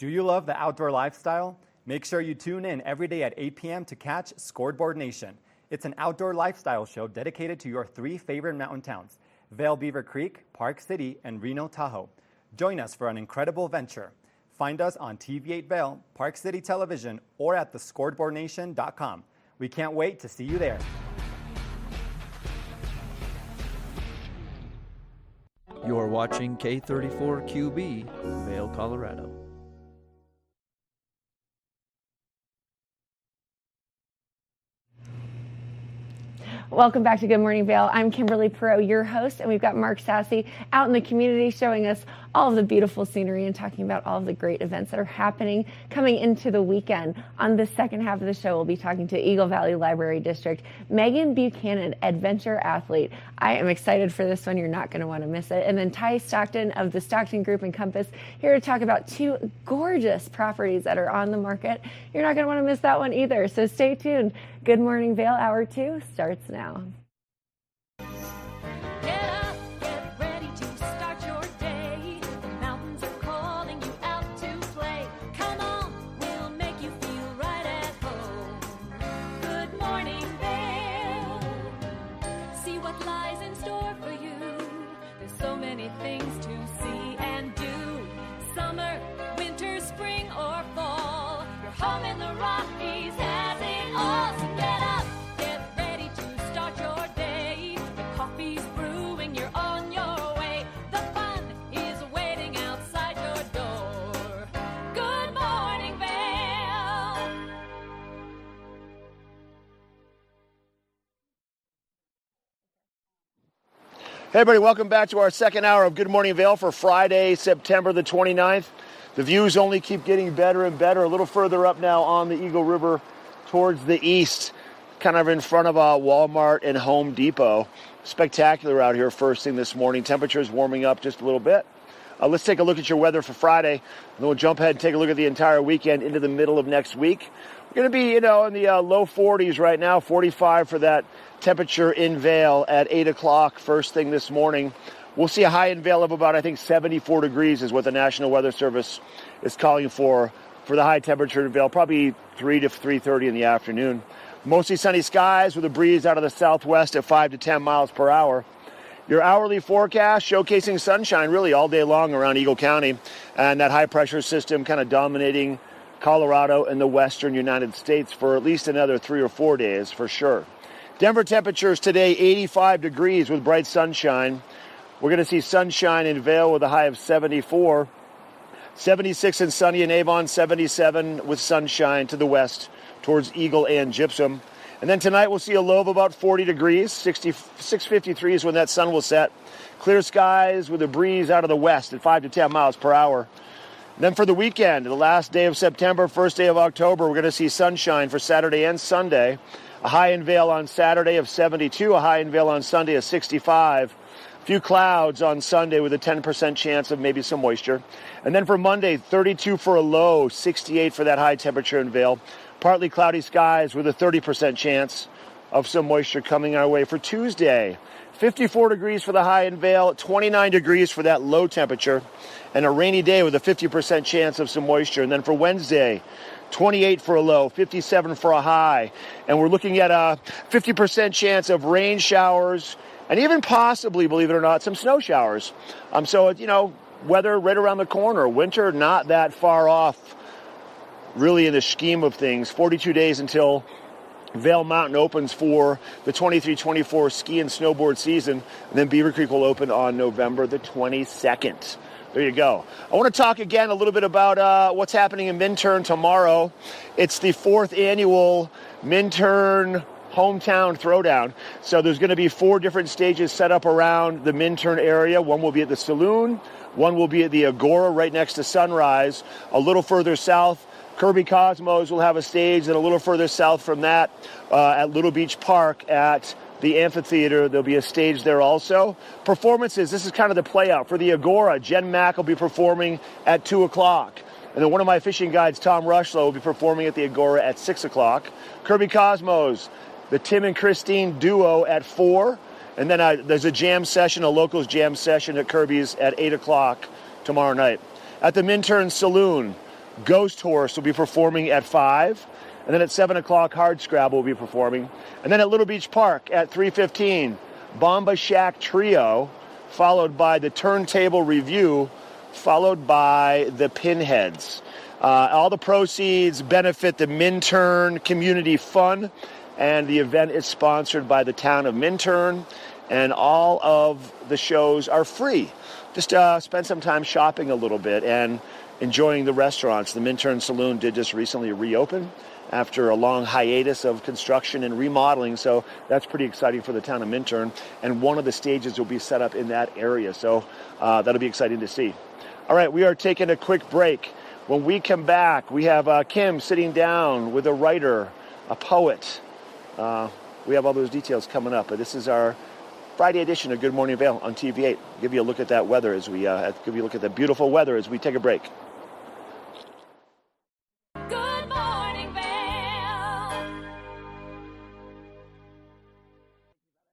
Do you love the outdoor lifestyle? Make sure you tune in every day at 8 p.m. to catch Scoreboard Nation. It's an outdoor lifestyle show dedicated to your three favorite mountain towns Vail Beaver Creek, Park City, and Reno Tahoe. Join us for an incredible venture. Find us on TV8 Vail, Park City Television, or at thescoreboardnation.com. We can't wait to see you there. You're watching K34QB, Vail, Colorado. Welcome back to Good Morning Vail. I'm Kimberly Perot, your host, and we've got Mark Sassy out in the community showing us all of the beautiful scenery and talking about all of the great events that are happening coming into the weekend. On the second half of the show, we'll be talking to Eagle Valley Library District, Meghan Buchanan, adventure athlete. I am excited for this one. You're not going to want to miss it. And then Ty Stockton of the Stockton Group and Compass here to talk about two gorgeous properties that are on the market. You're not going to want to miss that one either. So stay tuned. Good Morning Vail Hour 2 starts now. Hey, everybody, welcome back to our second hour of Good Morning Vail for Friday, September the 29th. The views only keep getting better and better. A little further up now on the Eagle River towards the east, kind of in front of uh, Walmart and Home Depot. Spectacular out here first thing this morning. Temperatures warming up just a little bit. Uh, let's take a look at your weather for Friday, and then we'll jump ahead and take a look at the entire weekend into the middle of next week. We're going to be, you know, in the uh, low 40s right now, 45 for that temperature in Vail at 8 o'clock first thing this morning. We'll see a high in Vail of about, I think, 74 degrees is what the National Weather Service is calling for for the high temperature in Vail, probably 3 to 3.30 in the afternoon. Mostly sunny skies with a breeze out of the southwest at 5 to 10 miles per hour. Your hourly forecast showcasing sunshine really all day long around Eagle County and that high pressure system kind of dominating Colorado and the western United States for at least another three or four days for sure. Denver temperatures today 85 degrees with bright sunshine. We're going to see sunshine in Vail with a high of 74. 76 in sunny in Avon, 77 with sunshine to the west towards Eagle and Gypsum. And then tonight we'll see a low of about 40 degrees, 60, 653 is when that sun will set. Clear skies with a breeze out of the west at 5 to 10 miles per hour. And then for the weekend, the last day of September, first day of October, we're going to see sunshine for Saturday and Sunday. A high in Vail on Saturday of 72, a high in Vail on Sunday of 65. A few clouds on Sunday with a 10% chance of maybe some moisture. And then for Monday, 32 for a low, 68 for that high temperature in Vail. Partly cloudy skies with a 30% chance of some moisture coming our way for Tuesday. 54 degrees for the high in Vail, 29 degrees for that low temperature, and a rainy day with a 50% chance of some moisture. And then for Wednesday, 28 for a low, 57 for a high. And we're looking at a 50% chance of rain showers and even possibly, believe it or not, some snow showers. Um, so, you know, weather right around the corner. Winter not that far off, really, in the scheme of things. 42 days until Vail Mountain opens for the 23-24 ski and snowboard season. And then Beaver Creek will open on November the 22nd. There you go. I want to talk again a little bit about uh, what's happening in Minturn tomorrow. It's the fourth annual Minturn hometown throwdown. So there's going to be four different stages set up around the Minturn area. One will be at the Saloon. One will be at the Agora right next to Sunrise. A little further south, Kirby Cosmo's will have a stage, and a little further south from that, uh, at Little Beach Park at the amphitheater, there'll be a stage there also. Performances, this is kind of the play out. For the Agora, Jen Mack will be performing at 2 o'clock. And then one of my fishing guides, Tom Rushlow, will be performing at the Agora at 6 o'clock. Kirby Cosmo's, the Tim and Christine duo at 4. And then uh, there's a jam session, a locals jam session at Kirby's at 8 o'clock tomorrow night. At the Minturn Saloon, Ghost Horse will be performing at 5. And then at 7 o'clock, Hard Scrabble will be performing. And then at Little Beach Park at 3.15, Bomba Shack Trio, followed by the Turntable Review, followed by the Pinheads. Uh, all the proceeds benefit the Minturn Community Fund, and the event is sponsored by the town of Minturn, and all of the shows are free. Just uh, spend some time shopping a little bit and enjoying the restaurants. The Minturn Saloon did just recently reopen after a long hiatus of construction and remodeling, so that's pretty exciting for the town of Minturn. And one of the stages will be set up in that area, so uh, that'll be exciting to see. All right, we are taking a quick break. When we come back, we have uh, Kim sitting down with a writer, a poet. Uh, we have all those details coming up, but this is our Friday edition of Good Morning Vail on TV8. Give you a look at that weather as we uh, give you a look at the beautiful weather as we take a break.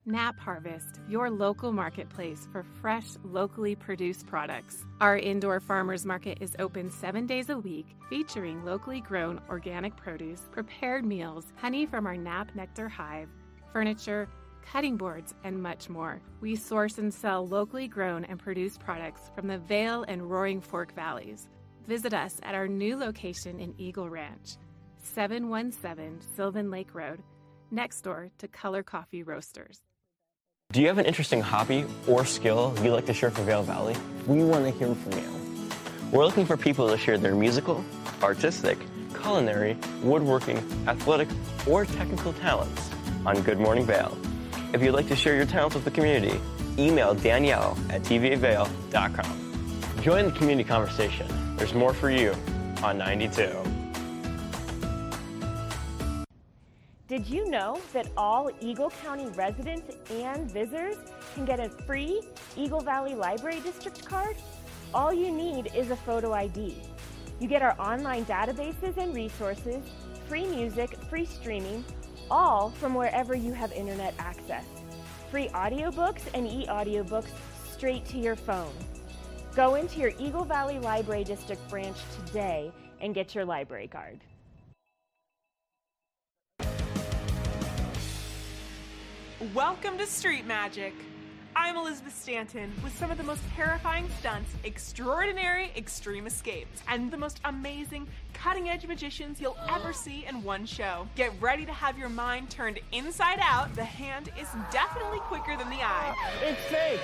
Nap Harvest, your local marketplace for fresh, locally produced products. Our indoor farmers market is open seven days a week, featuring locally grown organic produce, prepared meals, honey from our Nap Nectar hive, furniture, cutting boards, and much more. We source and sell locally grown and produced products from the Vail and Roaring Fork Valleys. Visit us at our new location in Eagle Ranch, 717 Sylvan Lake Road, next door to Color Coffee Roasters. Do you have an interesting hobby or skill you'd like to share for Vail Valley? We want to hear from you. We're looking for people to share their musical, artistic, culinary, woodworking, athletic, or technical talents on Good Morning Vail. If you'd like to share your talents with the community, email Danielle at tv8vail.com. Join the community conversation. There's more for you on 92. Did you know that all Eagle County residents and visitors can get a free Eagle Valley Library District card? All you need is a photo ID. You get our online databases and resources, free music, free streaming, all from wherever you have internet access. Free audiobooks and e-audiobooks straight to your phone. Go into your Eagle Valley Library District branch today and get your library card. Welcome to Street Magic. I'm Elizabeth Stanton with some of the most terrifying stunts, extraordinary extreme escapes, and the most amazing cutting edge magicians you'll ever see in one show. Get ready to have your mind turned inside out. The hand is definitely quicker than the eye. It's safe.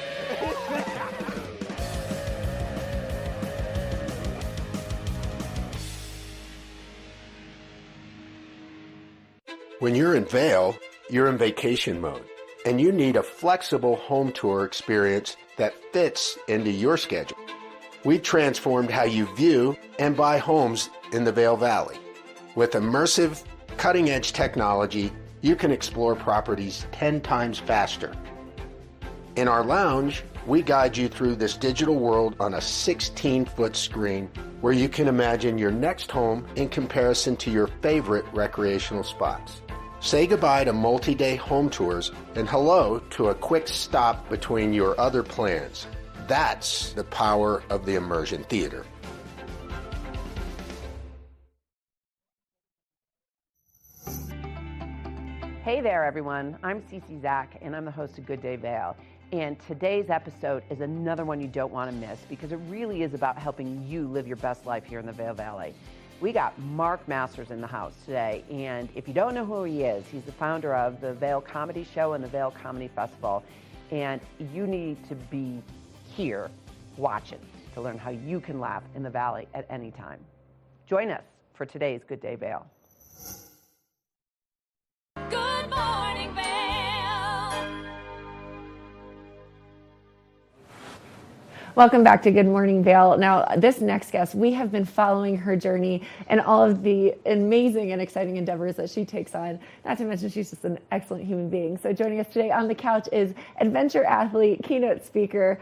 When you're in Vail, you're in vacation mode, and you need a flexible home tour experience that fits into your schedule. We transformed how you view and buy homes in the Vail Valley. With immersive, cutting edge technology, you can explore properties 10 times faster. In our lounge, we guide you through this digital world on a 16 foot screen where you can imagine your next home in comparison to your favorite recreational spots. Say goodbye to multi day home tours and hello to a quick stop between your other plans. That's the power of the immersion theater. Hey there, everyone. I'm Cece Zach, and I'm the host of Good Day Vail. And today's episode is another one you don't want to miss because it really is about helping you live your best life here in the Vail Valley. We got Mark Masters in the house today, and if you don't know who he is, he's the founder of the Vail Comedy Show and the Vail Comedy Festival. And you need to be here watching to learn how you can laugh in the Valley at any time. Join us for today's Good Day Vail. Good morning, Vail. Welcome back to Good Morning Vail. Now, this next guest, we have been following her journey and all of the amazing and exciting endeavors that she takes on. Not to mention, she's just an excellent human being. So, joining us today on the couch is adventure athlete, keynote speaker,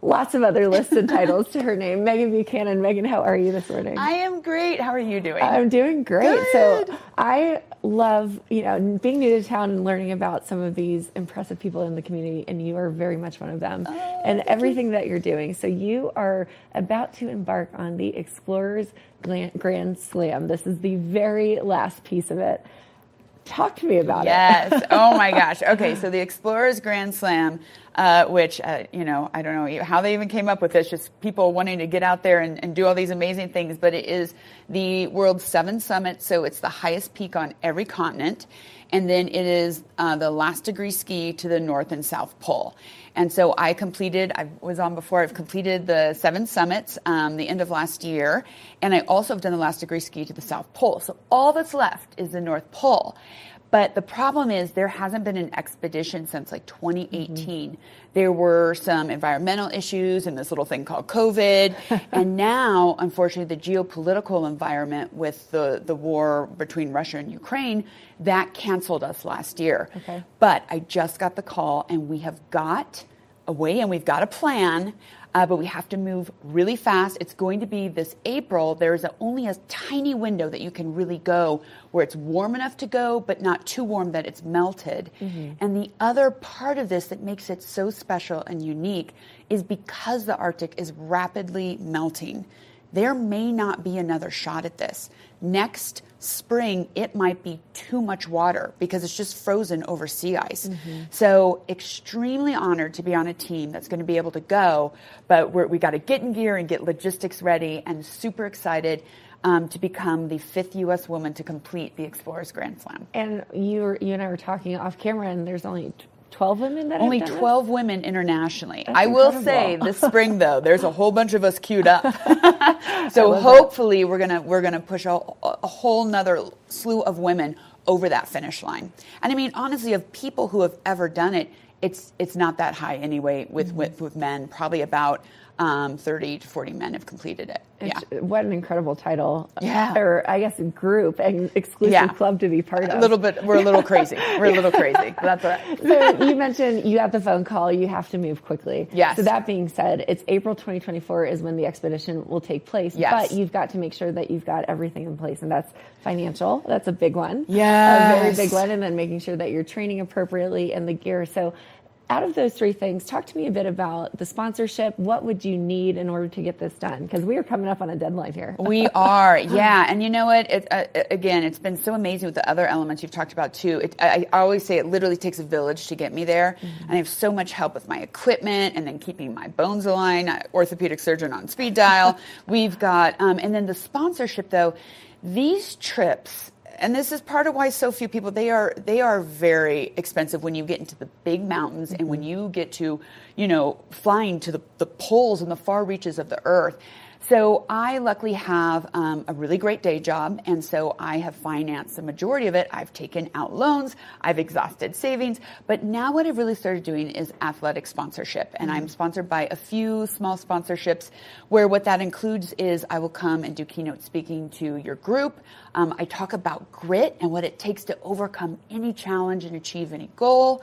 lots of other lists and titles to her name, Meghan Buchanan. Meghan, how are you this morning? I am great. How are you doing? I'm doing great. So I love, you know, being new to town and learning about some of these impressive people in the community, and you are very much one of them, oh, and everything that you're doing. So you are about to embark on the Explorers Grand Slam. This is the very last piece of it. Talk to me about yes. it. Yes. oh my gosh. Okay, so the Explorers Grand Slam, uh, which uh, you know, I don't know how they even came up with this. Just people wanting to get out there and, and do all these amazing things. But it is the world's seventh summit, so it's the highest peak on every continent, and then it is uh, the last degree ski to the North and South Pole. And so I completed. I was on before. I've completed the seven summits um, the end of last year, and I also have done the last degree ski to the South Pole. So all that's left is the North Pole. But the problem is there hasn't been an expedition since like 2018. Mm-hmm. There were some environmental issues and this little thing called COVID. and now, unfortunately, the geopolitical environment with the, the war between Russia and Ukraine, that canceled us last year. Okay. But I just got the call and we have got a way and we've got a plan. Uh, but we have to move really fast. It's going to be this April. There's a, only a tiny window that you can really go where it's warm enough to go, but not too warm that it's melted. Mhm. And the other part of this that makes it so special and unique is because the Arctic is rapidly melting, there may not be another shot at this. Next spring, it might be too much water because it's just frozen over sea ice. So, extremely honored to be on a team that's going to be able to go, but we're, we got to get in gear and get logistics ready, and super excited um, to become the fifth U.S. woman to complete the Explorers Grand Slam. And you, were, you and I were talking off camera, and there's only 12 women that Only have done 12 women internationally. That's I will incredible. say this spring though, there's a whole bunch of us queued up. So love that. hopefully we're gonna we're gonna push a, a whole nother slew of women over that finish line. And I mean honestly, of people who have ever done it, it's it's not that high anyway with Mm-hmm. with, with men. Probably about um, 30 to 40 men have completed it. Yeah. What an incredible title. Yeah. Or I guess group and exclusive Yeah. club to be part of. A little bit. We're a little crazy. We're a little crazy. That's right. so you mentioned you got the phone call, you have to move quickly. Yes. So that being said, it's April 2024 is when the expedition will take place. Yes. But you've got to make sure that you've got everything in place, and that's financial. That's a big one. Yes. A very big one, and then making sure that you're training appropriately and the gear. So. Out of those three things, talk to me a bit about the sponsorship. What would you need in order to get this done? Because we are coming up on a deadline here. We are, yeah. And you know what? It, uh, again, it's been so amazing with the other elements you've talked about too. It, I, I always say it literally takes a village to get me there, and I have so much help with my equipment and then keeping my bones aligned. Orthopedic surgeon on speed dial. We've got, um, and then the sponsorship though. These trips and this is part of why so few people they are they are very expensive when you get into the big mountains and when mm-hmm. you get to you know flying to the, the poles and the far reaches of the earth so i luckily have um, a really great day job and so i have financed the majority of it. I've taken out loans. I've exhausted savings. But now what i've really started doing is athletic sponsorship and i'm sponsored by a few small sponsorships where what that includes is i will come and do keynote speaking to your group. Um, I talk about grit and what it takes to overcome any challenge and achieve any goal.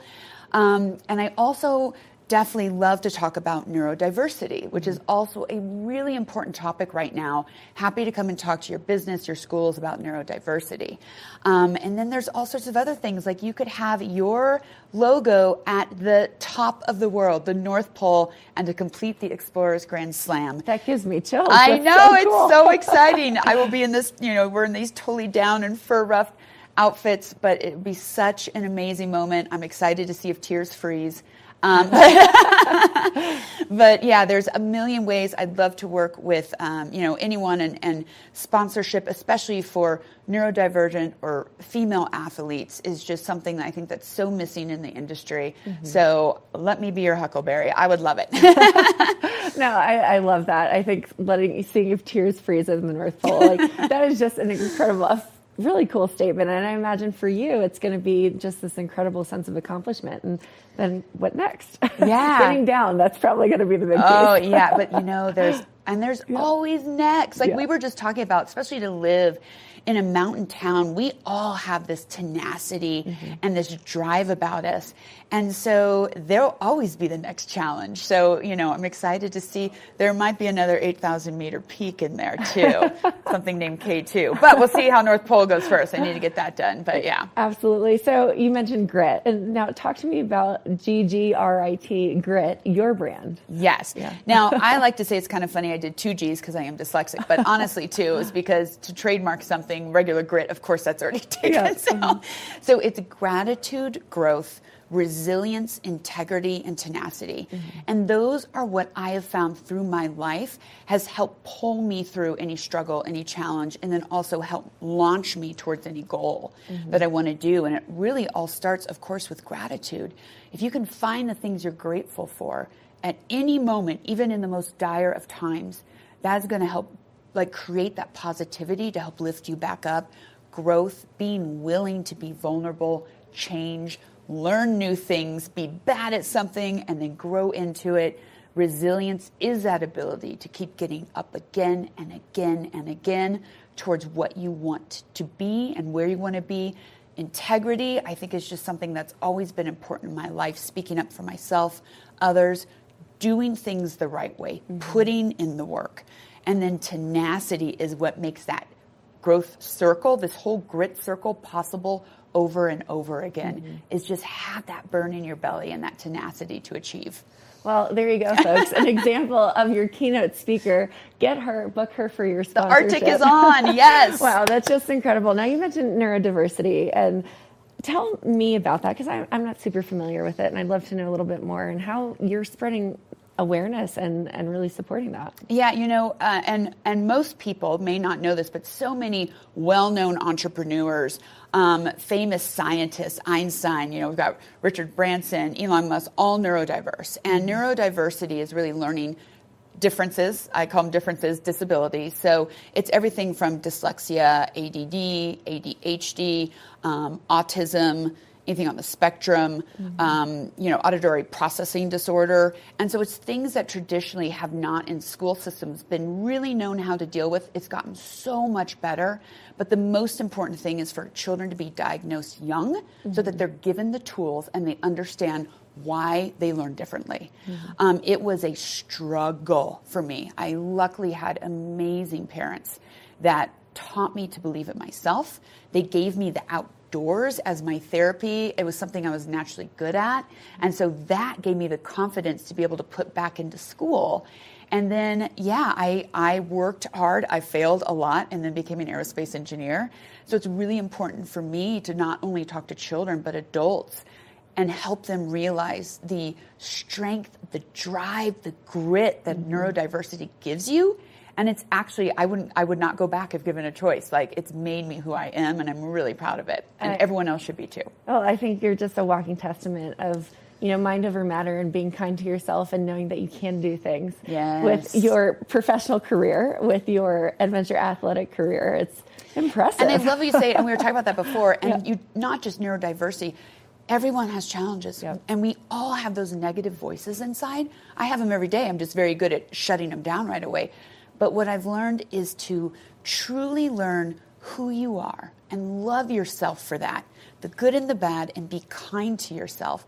Um, and I also definitely love to talk about neurodiversity, which is also a really important topic right now. Happy to come and talk to your business, your schools about neurodiversity. Um, and then there's all sorts of other things, like you could have your logo at the top of the world, the North Pole, and to complete the Explorers Grand Slam. That gives me chills. I That's know, so it's cool. so exciting. I will be in this, you know, we're in these totally down and fur rough outfits, but it would be such an amazing moment. I'm excited to see if tears freeze. Um, but yeah, there's a million ways I'd love to work with, um, you know, anyone and, and sponsorship, especially for neurodivergent or female athletes, is just something that I think that's so missing in the industry. Mhm. So let me be your Huckleberry. I would love it. no, I, I love that. I think letting seeing if tears freeze in the North Pole, like that is just an incredible, really cool statement. And I imagine for you, it's going to be just this incredible sense of accomplishment. And then what next? Yeah. getting down. That's probably going to be the big. Oh yeah, but you know, there's. and there's always next. Like Yeah. we were just talking about, especially to live in a mountain town, we all have this tenacity Mm-hmm. and this drive about us. And so there'll always be the next challenge. So, you know, I'm excited to see there might be another 8,000 meter peak in there too, something named K2. But we'll see how North Pole goes first. I need to get that done. But yeah. Absolutely. So you mentioned grit, and now talk to me about GGRIT Grit, your brand. Yes. Now, I like to say it's kind of funny. I did two G's because I am dyslexic, but honestly, two is because to trademark something, regular grit, of course, that's already taken. Yeah. So, so it's gratitude, growth, resilience, integrity, and tenacity. And those are what I have found through my life has helped pull me through any struggle, any challenge, and then also help launch me towards any goal Mhm. that I want to do. And it really all starts, of course, with gratitude. If you can find the things you're grateful for at any moment, even in the most dire of times, that's going to help like create that positivity to help lift you back up. Growth, being willing to be vulnerable, change, learn new things, be bad at something, and then grow into it. Resilience is that ability to keep getting up again and again and again towards what you want to be and where you want to be. Integrity, I think, is just something that's always been important in my life, speaking up for myself, others, doing things the right way, mm-hmm. putting in the work. And then tenacity is what makes that growth circle, this whole grit circle possible over and over again, mm-hmm. is just have that burn in your belly and that tenacity to achieve. Well, there you go, folks. An example of your keynote speaker. Get her, book her for your The sponsorship. Arctic is on, yes. wow, that's just incredible. Now, you mentioned neurodiversity, and tell me about that because I'm, I'm not super familiar with it, and I'd love to know a little bit more and how you're spreading awareness and, and really supporting that. Yeah, you know, uh, and and most people may not know this, but so many well-known entrepreneurs, um, famous scientists, Einstein. You know, we've got Richard Branson, Elon Musk, all neurodiverse, and neurodiversity is really learning differences. I call them differences, disabilities. So it's everything from dyslexia, ADD, ADHD, um, autism, anything on the spectrum, um, you know, auditory processing disorder. And so it's things that traditionally have not in school systems been really known how to deal with. It's gotten so much better. But the most important thing is for children to be diagnosed young so that they're given the tools and they understand why they learn differently. Um, it was a struggle for me. I luckily had amazing parents that taught me to believe it myself. They gave me the outdoors as my therapy. It was something I was naturally good at. And so that gave me the confidence to be able to put back into school. And then, yeah, I, I worked hard. I failed a lot and then became an aerospace engineer. So it's really important for me to not only talk to children, but adults and help them realize the strength, the drive, the grit that mm-hmm. neurodiversity gives you. And it's actually, I wouldn't, I would not go back if given a choice. Like it's made me who I am, and I'm really proud of it. And I- everyone else should be too. Well, I think you're just a walking testament of, you know, mind over matter and being kind to yourself and knowing that you can do things Yes. with your professional career, with your adventure athletic career. It's impressive. And I love what you say, and we were talking about that before. And you, not just neurodiversity, everyone has challenges, and we all have those negative voices inside. I have them every day. I'm just very good at shutting them down right away. But what I've learned is to truly learn who you are and love yourself for that, the good and the bad, and be kind to yourself.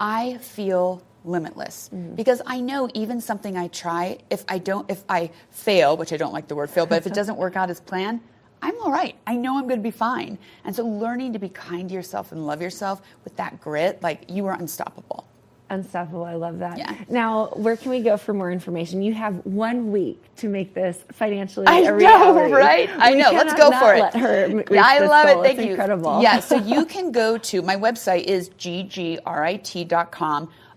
I feel limitless mm. because I know even something I try, if I don't, if I fail, which I don't like the word fail, but if it doesn't work out as planned, I'm all right. I know I'm going to be fine. And so learning to be kind to yourself and love yourself with that grit, like you are unstoppable. Unstoppable. I love that. Yeah. Now, where can we go for more information? You have one week to make this financially I a know, reality. right? I know. Let's go for it. Let her reach yeah, I love goal. it. Thank it's you. Incredible. Yeah, so you can go to my website is ggrit.com.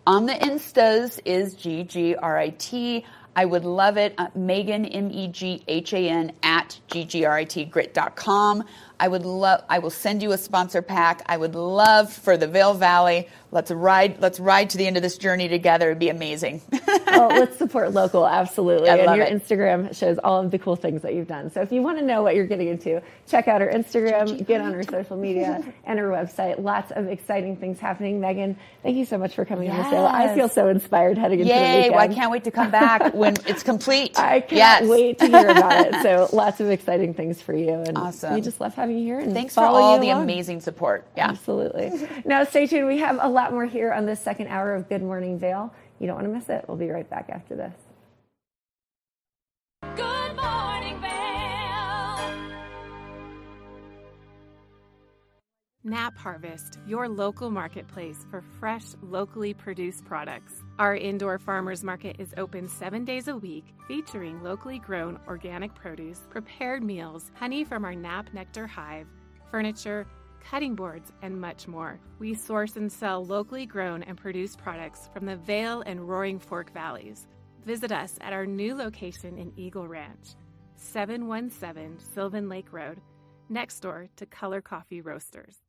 On the Instas is ggrit. I would love it. Uh, Meghan M E G H A N at G-G-R-I-T, grit.com. I would love, I will send you a sponsor pack. I would love for the Vail Valley. Let's ride, let's ride to the end of this journey together. It'd be amazing. well, let's support local, absolutely. I and your it. Instagram shows all of the cool things that you've done. So if you want to know what you're getting into, check out her Instagram, get on her social media and her website. Lots of exciting things happening. Meghan, thank you so much for coming on the show. I feel so inspired heading into the Yay! weekend. Well, I can't wait to come back when it's complete. I can't Yes. wait to hear about it. So lots of exciting things for you. And Awesome. we just love having you here. And Thanks for all you the along. amazing support. Yeah. Absolutely. now stay tuned. We have a lot more here on this second hour of Good Morning Vail. You don't want to miss it. We'll be right back after this. Good morning, Vail. Nap Harvest, your local marketplace for fresh, locally produced products. Our indoor farmers market is open seven days a week, featuring locally grown organic produce, prepared meals, honey from our Nap Nectar hive, furniture, cutting boards, and much more. We source and sell locally grown and produced products from the Vail and Roaring Fork Valleys. Visit us at our new location in Eagle Ranch, 717 Sylvan Lake Road, next door to Color Coffee Roasters.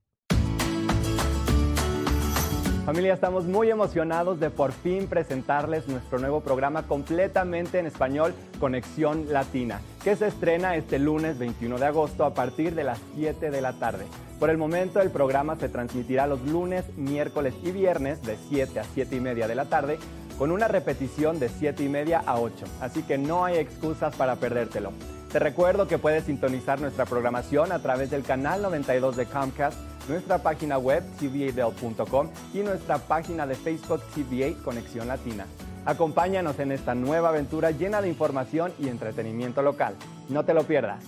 Familia, estamos muy emocionados de por fin presentarles nuestro nuevo programa completamente en español, Conexión Latina, que se estrena este lunes 21 de agosto a partir de las 7 de la tarde. Por el momento el programa se transmitirá los lunes, miércoles y viernes de 7 a 7 y media de la tarde, con una repetición de 7 y media a 8, así que no hay excusas para perdértelo. Te recuerdo que puedes sintonizar nuestra programación a través del canal 92 de Comcast, nuestra página web tva.com y nuestra página de Facebook TVA Conexión Latina. Acompáñanos en esta nueva aventura llena de información y entretenimiento local. No te lo pierdas.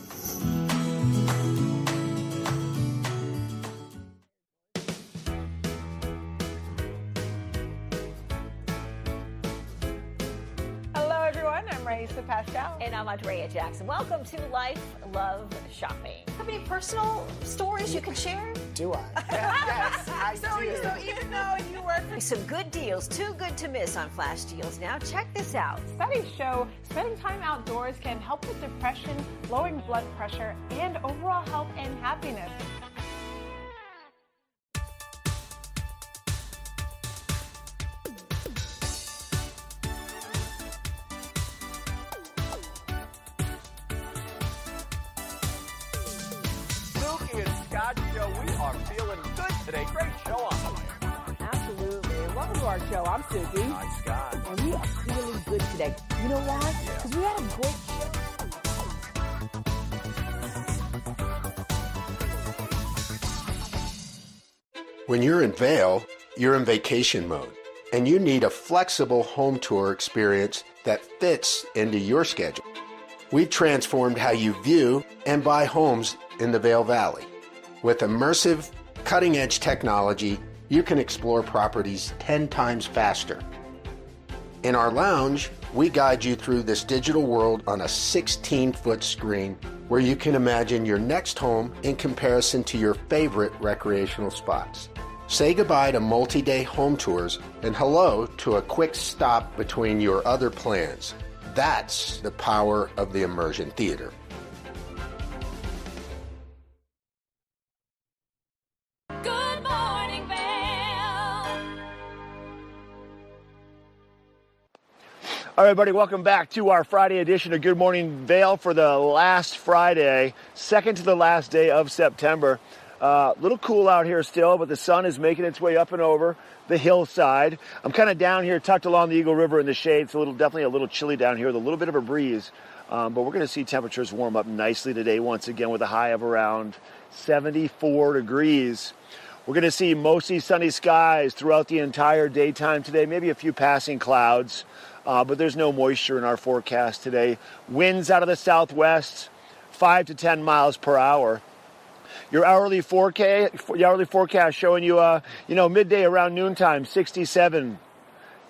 Hello, everyone. I'm Raisa Pascal. And I'm Andrea Jackson. Welcome to Life, Love, Shopping. Have any personal stories you can share? Do I? yes, I so, do. So even though you work for some good deals, too good to miss on flash deals. Now check this out. Studies show spending time outdoors can help with depression, lowering blood pressure, and overall health and happiness. Good today. Great show on the way. Absolutely. Welcome to our show. I'm Suki. Hi, Scott. And we are feeling good today. You know why? Because we had a great show. When you're in Vail, you're in vacation mode, and you need a flexible home tour experience that fits into your schedule. We've transformed how you view and buy homes in the Vail Valley. With immersive, cutting edge technology, you can explore properties 10 times faster. In our lounge, we guide you through this digital world on a 16 foot screen where you can imagine your next home in comparison to your favorite recreational spots. Say goodbye to multi day home tours and hello to a quick stop between your other plans. That's the power of the immersion theater. All right, everybody, welcome back to our Friday edition of Good Morning Vail for the last Friday, second to the last day of September. A uh, little cool out here still, but the sun is making its way up and over the hillside. I'm kind of down here, tucked along the Eagle River in the shade. It's a little, definitely a little chilly down here with a little bit of a breeze. Um, but we're going to see temperatures warm up nicely today once again with a high of around 74 degrees. We're going to see mostly sunny skies throughout the entire daytime today, maybe a few passing clouds, uh, but there's no moisture in our forecast today. Winds out of the southwest, 5 to 10 miles per hour. Your hourly forecast, your hourly forecast showing you, uh, you know, midday around noontime, 67.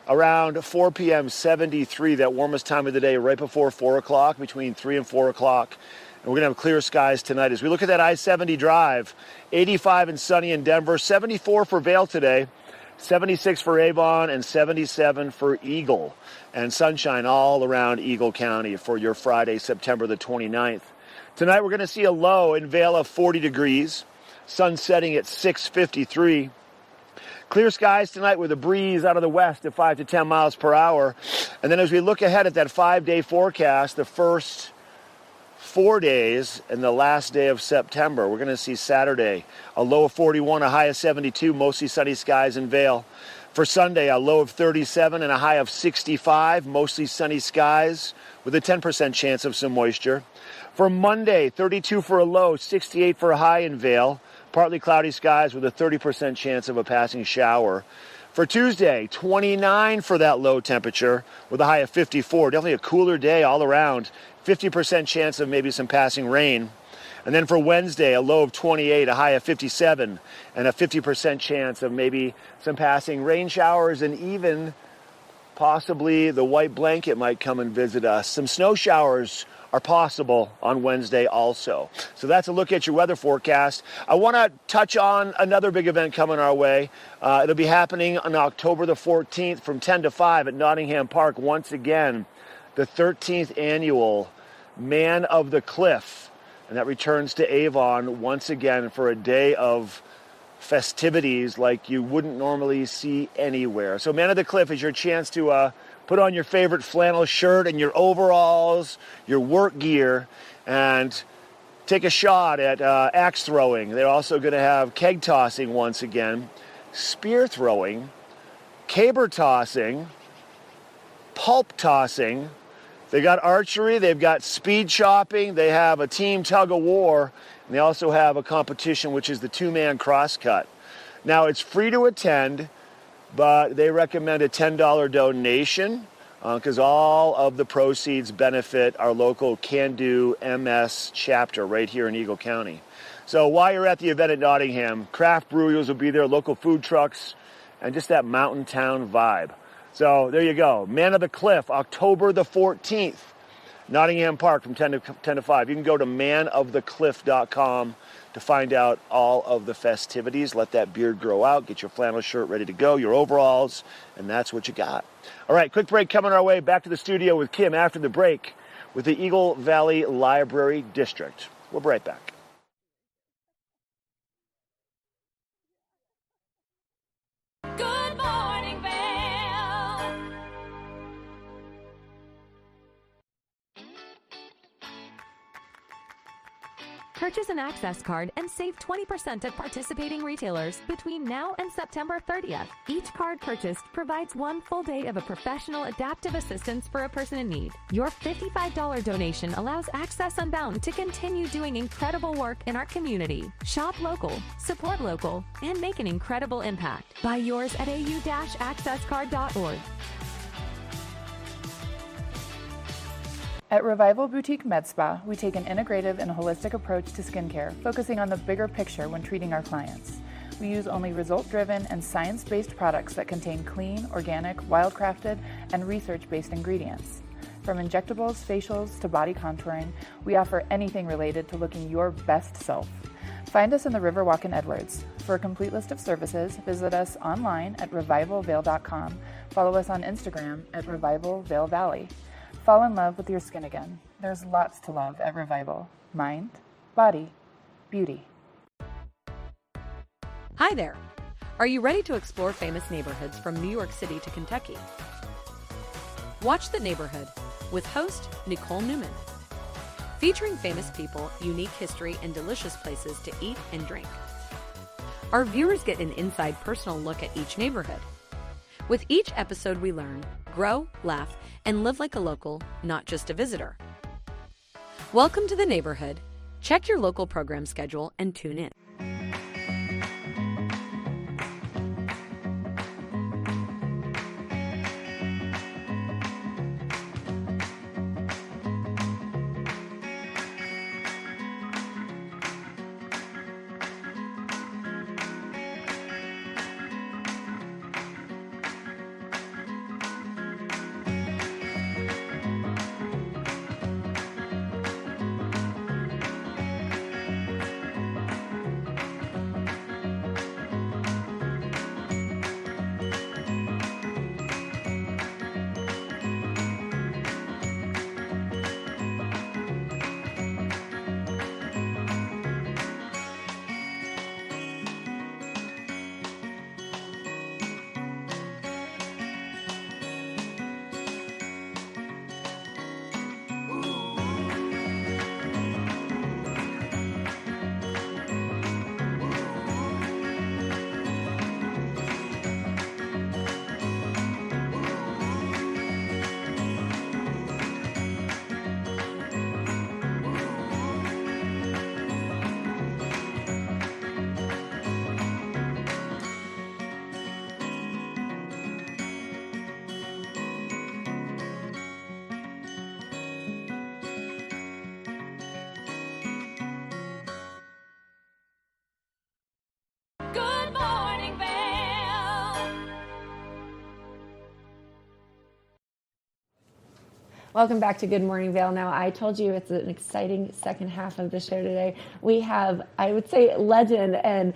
Around 4 p.m., 73, that warmest time of the day, right before 4 o'clock, between 3 and 4 o'clock. And we're going to have clear skies tonight. As we look at that I 70 drive, 85 and sunny in Denver, 74 for Vail today, 76 for Avon, and 77 for Eagle. And sunshine all around Eagle County for your Friday, September the 29th. Tonight we're going to see a low in Vail of 40 degrees, sun setting at 653. Clear skies tonight with a breeze out of the west at 5 to 10 miles per hour. And then as we look ahead at that five day forecast, the first four days and the last day of September, we're going to see Saturday a low of 41, a high of 72, mostly sunny skies in Vail. For Sunday, a low of 37 and a high of 65, mostly sunny skies with a 10% chance of some moisture. For Monday, 32 for a low, 68 for a high in Vail. Partly cloudy skies with a 30% chance of a passing shower. For Tuesday, 29 for that low temperature with a high of 54. Definitely a cooler day all around. 50% chance of maybe some passing rain. And then for Wednesday, a low of 28, a high of 57, and a 50% chance of maybe some passing rain showers and even possibly the white blanket might come and visit us. Some snow showers are possible on Wednesday also. So that's a look at your weather forecast. I want to touch on another big event coming our way. Uh, it'll be happening on October the 14th from 10 to 5 at Nottingham Park once again, the 13th annual Man of the Cliff. And that returns to Avon once again for a day of festivities like you wouldn't normally see anywhere. So, Man of the Cliff is your chance to uh, put on your favorite flannel shirt and your overalls, your work gear, and take a shot at uh, axe throwing. They're also going to have keg tossing once again, spear throwing, caber tossing, pulp tossing. They got archery, they've got speed chopping, they have a team tug of war, and they also have a competition which is the two man crosscut. Now it's free to attend, but they recommend a $10 donation because uh, all of the proceeds benefit our local Can Do MS chapter right here in Eagle County. So while you're at the event at Nottingham, craft brewers will be there, local food trucks, and just that mountain town vibe. So there you go. Man of the Cliff, October the 14th, Nottingham Park from 10 to, 10 to 5. You can go to manofthecliff.com to find out all of the festivities. Let that beard grow out, get your flannel shirt ready to go, your overalls, and that's what you got. All right, quick break coming our way. Back to the studio with Kim after the break with the Eagle Valley Library District. We'll be right back. Purchase an Access card and save 20% at participating retailers between now and September 30th. Each card purchased provides one full day of a professional adaptive assistance for a person in need. Your $55 donation allows Access Unbound to continue doing incredible work in our community. Shop local, support local, and make an incredible impact. Buy yours at au-accesscard.org. At Revival Boutique Med Spa, we take an integrative and holistic approach to skincare, focusing on the bigger picture when treating our clients. We use only result driven and science based products that contain clean, organic, wildcrafted, and research based ingredients. From injectables, facials, to body contouring, we offer anything related to looking your best self. Find us in the Riverwalk in Edwards. For a complete list of services, visit us online at revivalvail.com. Follow us on Instagram at Revival Vail Valley. Fall in love with your skin again. There's lots to love at Revival mind, body, beauty. Hi there. Are you ready to explore famous neighborhoods from New York City to Kentucky? Watch The Neighborhood with host Nicole Newman. Featuring famous people, unique history, and delicious places to eat and drink. Our viewers get an inside personal look at each neighborhood. With each episode, we learn, grow, laugh, and live like a local, not just a visitor. Welcome to the neighborhood. Check your local program schedule and tune in. Welcome back to Good Morning Vail. Now, I told you it's an exciting second half of the show today. We have, I would say, legend and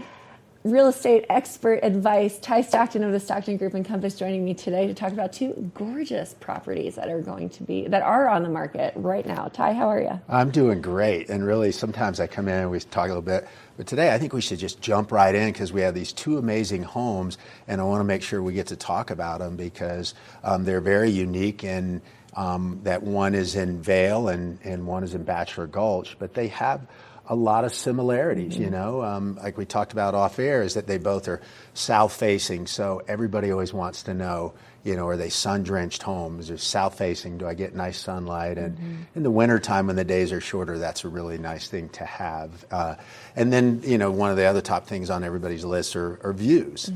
real estate expert advice. Ty Stockton of the Stockton Group and Compass joining me today to talk about two gorgeous properties that are going to be that are on the market right now. Ty, how are you? I'm doing great. And really, sometimes I come in and we talk a little bit. But today, I think we should just jump right in because we have these two amazing homes, and I want to make sure we get to talk about them because um, they're very unique and um, that one is in Vail and, and one is in Bachelor Gulch, but they have a lot of similarities, you know. Um, like we talked about off air, is that they both are south facing. So everybody always wants to know, you know, are they sun drenched homes or south facing? Do I get nice sunlight? And in the wintertime when the days are shorter, that's a really nice thing to have. Uh, and then, you know, one of the other top things on everybody's list are, are views.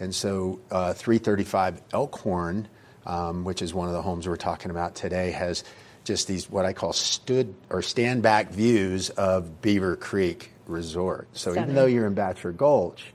And so uh, 335 Elkhorn, um, which is one of the homes we're talking about today, has just these what I call stood or stand back views of Beaver Creek Resort. So even though you're in Bachelor Gulch,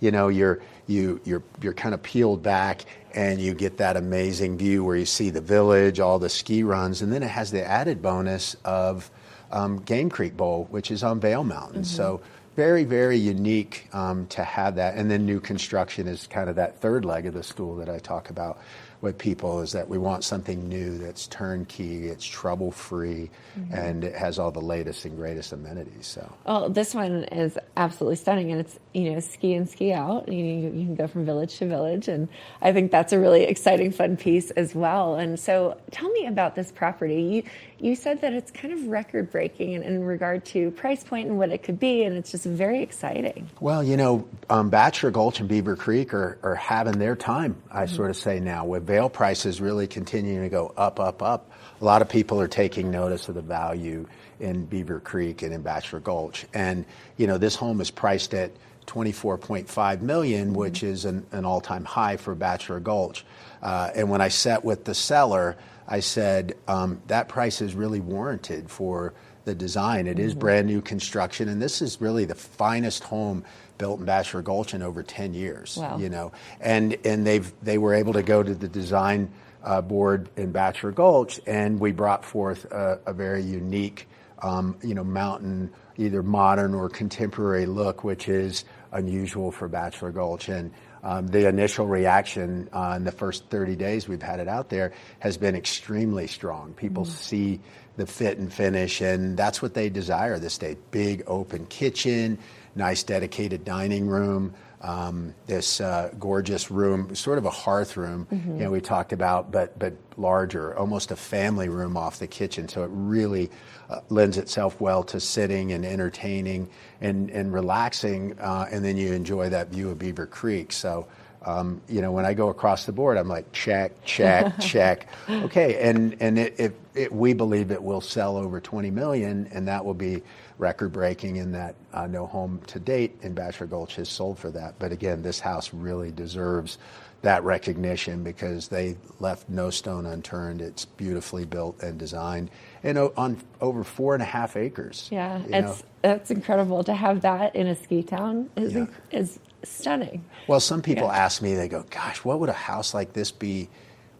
you know you're you you're you're kind of peeled back and you get that amazing view where you see the village, all the ski runs, and then it has the added bonus of um, Game Creek Bowl, which is on Vail Mountain. So very very unique um, to have that. And then new construction is kind of that third leg of the stool that I talk about with people is that we want something new that's turnkey, it's trouble free, Mhm. and it has all the latest and greatest amenities. So. Well, this one is absolutely stunning, and it's you know ski and ski out. You, you can go from village to village, and I think that's a really exciting, fun piece as well. And so, tell me about this property. You you said that it's kind of record breaking in, in regard to price point and what it could be, and it's just very exciting. Well, you know, um, Bachelor Gulch and Beaver Creek are, are having their time, I Mhm. sort of say now, with Vail prices really continuing to go up, up, up. A lot of people are taking notice of the value in Beaver Creek and in Bachelor Gulch. And, you know, this home is priced at 24.5 million, which is an, an all-time high for Bachelor Gulch. Uh, and when I sat with the seller, I said, um, that price is really warranted for the design. It is Mhm. brand new construction, and this is really the finest home built in Bachelor Gulch in over 10 years. Wow. You know, and and they've they were able to go to the design uh, board in Bachelor Gulch, and we brought forth a, a very unique, um, you know, mountain either modern or contemporary look, which is unusual for Bachelor Gulch. And um, the initial reaction uh, in the first 30 days we've had it out there has been extremely strong. People Mhm. see the fit and finish, and that's what they desire this day. Big open kitchen, nice dedicated dining room, um, this uh, gorgeous room, sort of a hearth room. Mhm. You know, we talked about, but but larger, almost a family room off the kitchen. So it really uh, lends itself well to sitting and entertaining and and relaxing, uh, and then you enjoy that view of Beaver Creek. So. Um, you know, when I go across the board, I'm like, check, check, check. Okay, and and it, it, it, we believe it will sell over 20 million, and that will be record breaking. In that uh, no home to date in Bachelor Gulch has sold for that. But again, this house really deserves that recognition because they left no stone unturned. It's beautifully built and designed, and o- on over four and a half acres. Yeah, you know. it's that's incredible to have that in a ski town. Is Yeah. is stunning. Well, some people Yeah. ask me, they go, "Gosh, what would a house like this be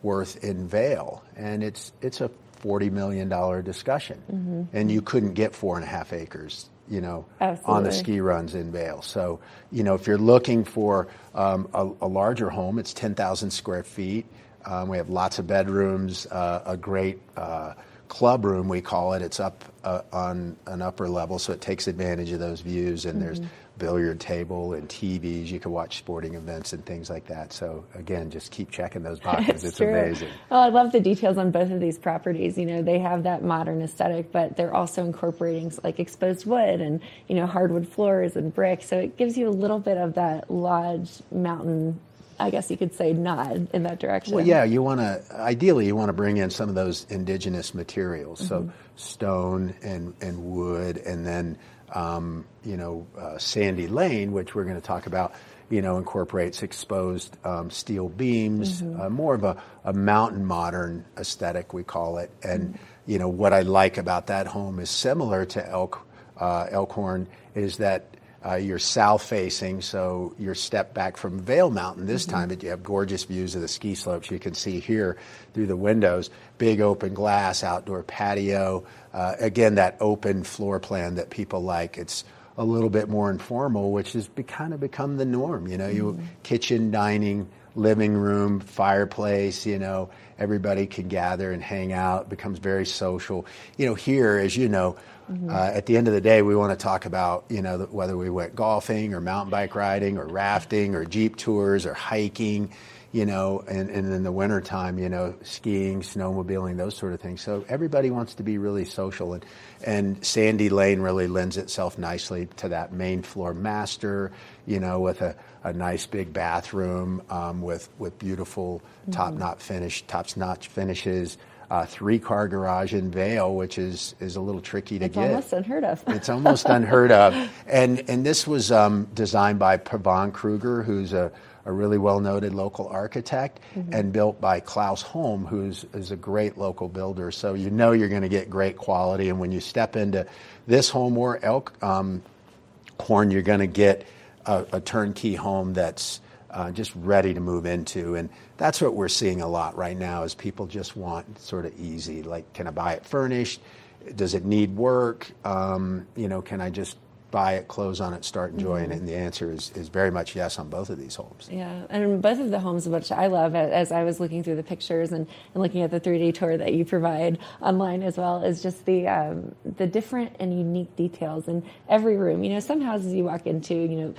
worth in Vail?" And it's it's a forty million dollar discussion, Mhm. and you couldn't get four and a half acres, you know, on the ski runs in Vail. So, you know, if you're looking for um, a, a larger home, it's ten thousand square feet. Um, we have lots of bedrooms, uh, a great uh, club room, we call it. It's up uh, on an upper level, so it takes advantage of those views. And there's Mhm. Billiard table and TVs. You can watch sporting events and things like that. So again, just keep checking those boxes. it's true. amazing. Well, I love the details on both of these properties. You know, they have that modern aesthetic, but they're also incorporating like exposed wood and you know hardwood floors and brick. So it gives you a little bit of that lodge mountain. I guess you could say nod in that direction. Well, yeah, you want to ideally you want to bring in some of those indigenous materials, Mhm. so stone and and wood, and then um, you know uh, Sandy Lane, which we're going to talk about. You know, incorporates exposed um, steel beams, Mhm. uh, more of a, a mountain modern aesthetic, we call it. And you know what I like about that home is similar to Elk uh, Elkhorn is that Uh, you're south facing, so you're step back from Vail Mountain this Mhm. time, but you have gorgeous views of the ski slopes. You can see here through the windows, big open glass, outdoor patio. Uh, again, that open floor plan that people like. It's a little bit more informal, which has be, kind of become the norm. You know, you Mhm. kitchen, dining, living room, fireplace. You know, everybody can gather and hang out. It becomes very social. You know, here, as you know, Mhm. uh, at the end of the day, we want to talk about you know, whether we went golfing or mountain bike riding or rafting or jeep tours or hiking. You know, and, and in the wintertime, you know, skiing, snowmobiling, those sort of things. So everybody wants to be really social, and and Sandy Lane really lends itself nicely to that main floor master. You know, with a, a nice big bathroom um, with with beautiful Mhm. top notch finish, top notch finishes. Uh, three car garage in Vail, which is is a little tricky to It's get. almost unheard of. It's almost unheard of. And and this was um, designed by Pavan Kruger, who's a, a really well noted local architect, Mhm. and built by Klaus Holm, who's is a great local builder. So you know you're going to get great quality. And when you step into this home or elk um, horn, you're going to get a, a turnkey home that's uh, just ready to move into. And that's what we're seeing a lot right now is people just want sort of easy, like, can I buy it furnished? Does it need work? Um, you know, can I just buy it, close on it, start enjoying Mhm. it? And the answer is, is very much yes on both of these homes. Yeah, and both of the homes, which I love, as I was looking through the pictures and, and looking at the 3D tour that you provide online as well, is just the um, the different and unique details in every room. You know, some houses you walk into, you know,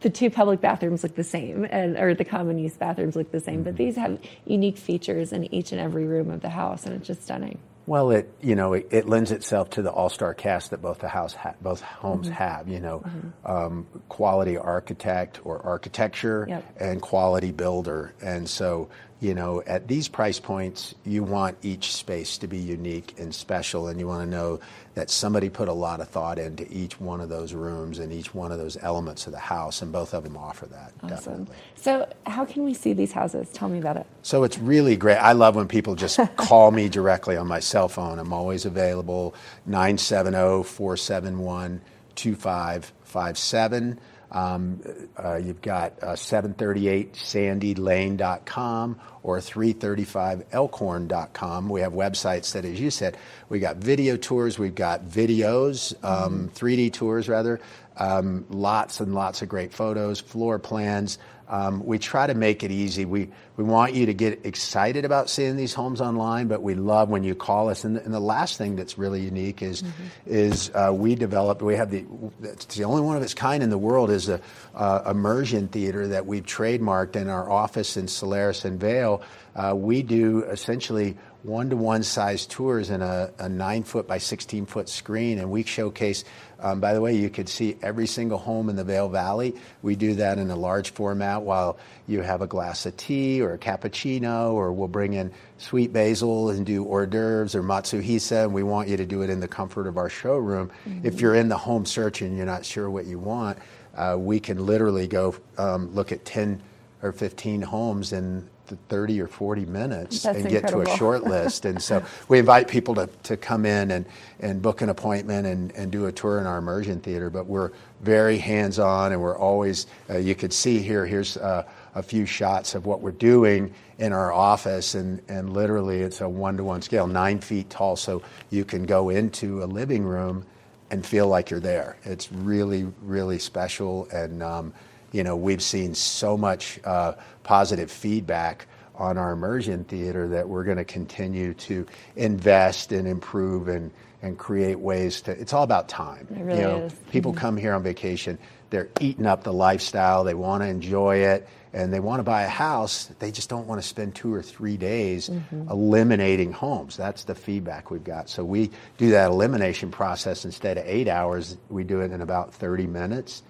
the two public bathrooms look the same, and or the common use bathrooms look the same, but these have unique features in each and every room of the house, and it's just stunning. Well, it you know it, it lends itself to the all-star cast that both the house ha- both homes Mhm. have. You know, Mhm. um, quality architect or architecture Yep. and quality builder, and so you know at these price points you want each space to be unique and special, and you want to know that somebody put a lot of thought into each one of those rooms and each one of those elements of the house, and both of them offer that. Awesome. Definitely. So, how can we see these houses? Tell me about it. So it's really great. I love when people just call me directly on my cell phone. I'm always available 970 471 2557. Um, uh, you've got uh, 738 sandylane.com or 335elkhorn.com. We have websites that, as you said, we got video tours, we've got videos, um, 3D tours rather, um, lots and lots of great photos, floor plans. Um, we try to make it easy. We we want you to get excited about seeing these homes online, but we love when you call us. And the, and the last thing that's really unique is is uh, we developed. We have the it's the only one of its kind in the world is a uh, immersion theater that we've trademarked in our office in Solaris and Vail. Uh, we do essentially one-to-one size tours in a, a nine foot by 16 foot screen and we showcase um, by the way you could see every single home in the Vail valley. We do that in a large format while you have a glass of tea or a cappuccino or we'll bring in sweet basil and do hors d'oeuvres or matsuhisa and we want you to do it in the comfort of our showroom. If you're in the home search and you're not sure what you want uh, we can literally go um, look at 10 or 15 homes in 30 or 40 minutes That's and get to a short list. And so we invite people to, to come in and, and book an appointment and, and do a tour in our immersion theater. But we're very hands on and we're always, uh, you could see here, here's uh, a few shots of what we're doing in our office. And, and literally it's a one to one scale, nine feet tall. So you can go into a living room and feel like you're there. It's really, really special. And, um, you know, we've seen so much uh, positive feedback on our immersion theater that we're going to continue to invest and improve and, and create ways to. It's all about time. It really you know, is. people Mhm. come here on vacation, they're eating up the lifestyle, they want to enjoy it, and they want to buy a house. They just don't want to spend two or three days Mhm. eliminating homes. That's the feedback we've got. So we do that elimination process instead of eight hours, we do it in about 30 minutes.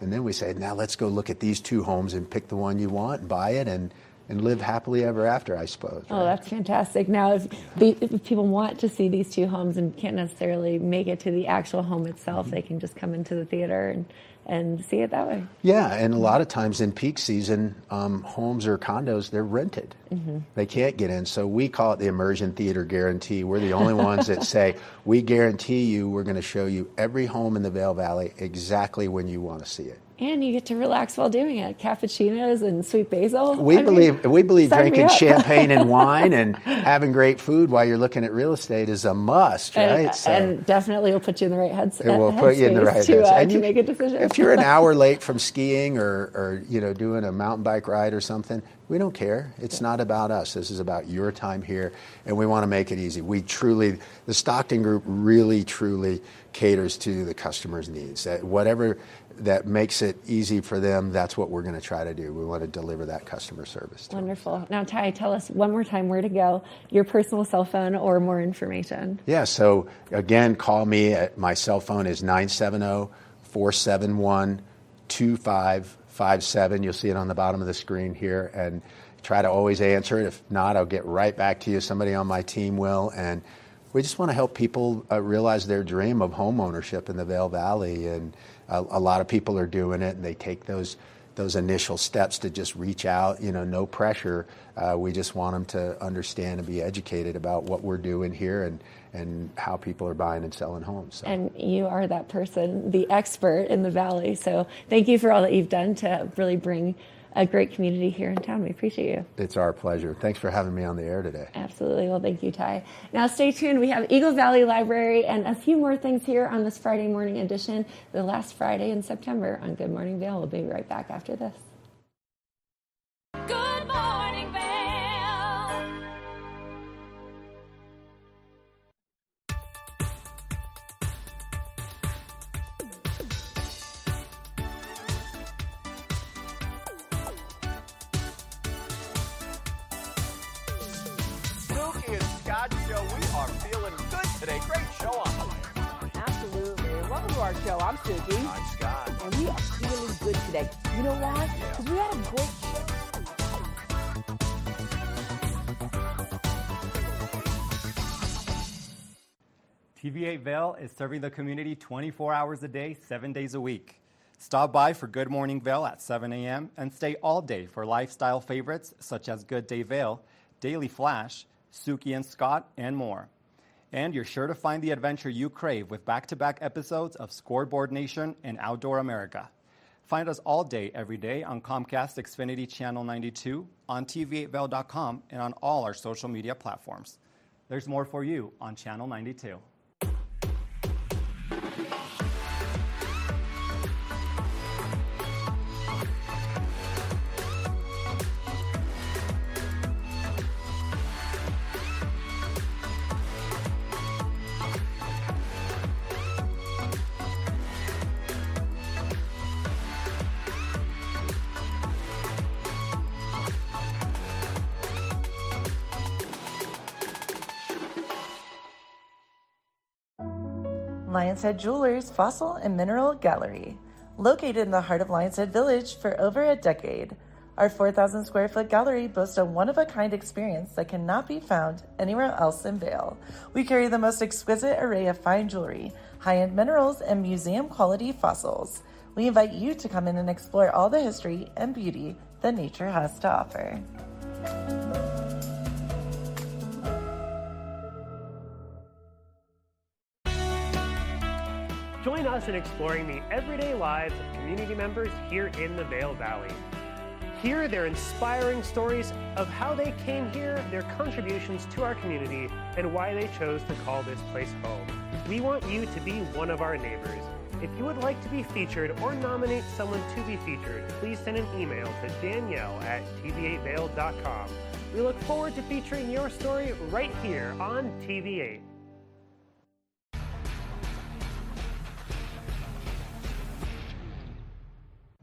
And then we say, now let's go look at these two homes and pick the one you want and buy it and, and live happily ever after, I suppose. Oh, that's fantastic. Now, if, if people want to see these two homes and can't necessarily make it to the actual home itself, Mm-hmm. they can just come into the theater and, and see it that way. Yeah, and a lot of times in peak season, um, homes or condos, they're rented. Mhm. They can't get in. So we call it the immersion theater guarantee. We're the only ones that say, we guarantee you we're going to show you every home in the Vail Valley exactly when you want to see it. And you get to relax while doing it. Cappuccinos and sweet basil. We I mean, believe we believe drinking champagne and wine and having great food while you're looking at real estate is a must, and, right? So- and definitely will put you in the right heads. It will put you in the right to, uh, And to you- make a decision. If you're an hour late from skiing or, or you know doing a mountain bike ride or something, we don't care. It's not about us. This is about your time here, and we want to make it easy. We truly, the Stockton Group really truly caters to the customer's needs. That whatever that makes it easy for them, that's what we're going to try to do. We want to deliver that customer service. Wonderful. Now, Ty, tell us one more time where to go, your personal cell phone, or more information. Yeah, so again, call me at my cell phone is 970 471 2557. You'll see it on the bottom of the screen here and try to always answer it. If not, I'll get right back to you. Somebody on my team will. And we just want to help people uh, realize their dream of home ownership in the Vail Valley. And a, a lot of people are doing it and they take those those initial steps to just reach out, you know, no pressure. Uh, we just want them to understand and be educated about what we're doing here and, and how people are buying and selling homes. So. And you are that person, the expert in the Valley. So thank you for all that you've done to really bring a great community here in town. We appreciate you. It's our pleasure. Thanks for having me on the air today. Absolutely. Well, thank you, Ty. Now, stay tuned. We have Eagle Valley Library and a few more things here on this Friday morning edition, the last Friday in September on Good Morning Vail. We'll be right back after this. TV8 Vail is serving the community 24 hours a day, seven days a week. Stop by for Good Morning Vail at 7 a.m. and stay all day for lifestyle favorites such as Good Day Vail, Daily Flash, Suki and Scott, and more. And you're sure to find the adventure you crave with back to back episodes of Scoreboard Nation and Outdoor America. Find us all day, every day on Comcast Xfinity Channel 92, on TV8Vail.com, and on all our social media platforms. There's more for you on Channel 92. Lionshead Jewelers Fossil and Mineral Gallery. Located in the heart of Lionshead Village for over a decade, our 4,000 square foot gallery boasts a one of a kind experience that cannot be found anywhere else in Vail. We carry the most exquisite array of fine jewelry, high end minerals, and museum quality fossils. We invite you to come in and explore all the history and beauty that nature has to offer. Join us in exploring the everyday lives of community members here in the Vail Valley. Hear their inspiring stories of how they came here, their contributions to our community, and why they chose to call this place home. We want you to be one of our neighbors. If you would like to be featured or nominate someone to be featured, please send an email to danielle at tv8vail.com. We look forward to featuring your story right here on TV8.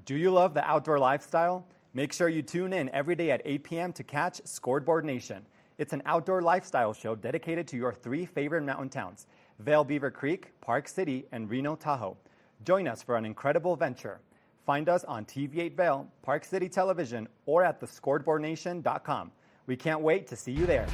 Do you love the outdoor lifestyle? Make sure you tune in every day at 8 p.m. to catch Scoreboard Nation. It's an outdoor lifestyle show dedicated to your three favorite mountain towns Vail Beaver Creek, Park City, and Reno Tahoe. Join us for an incredible venture. Find us on TV8 Vail, Park City Television, or at thescoreboardnation.com. We can't wait to see you there.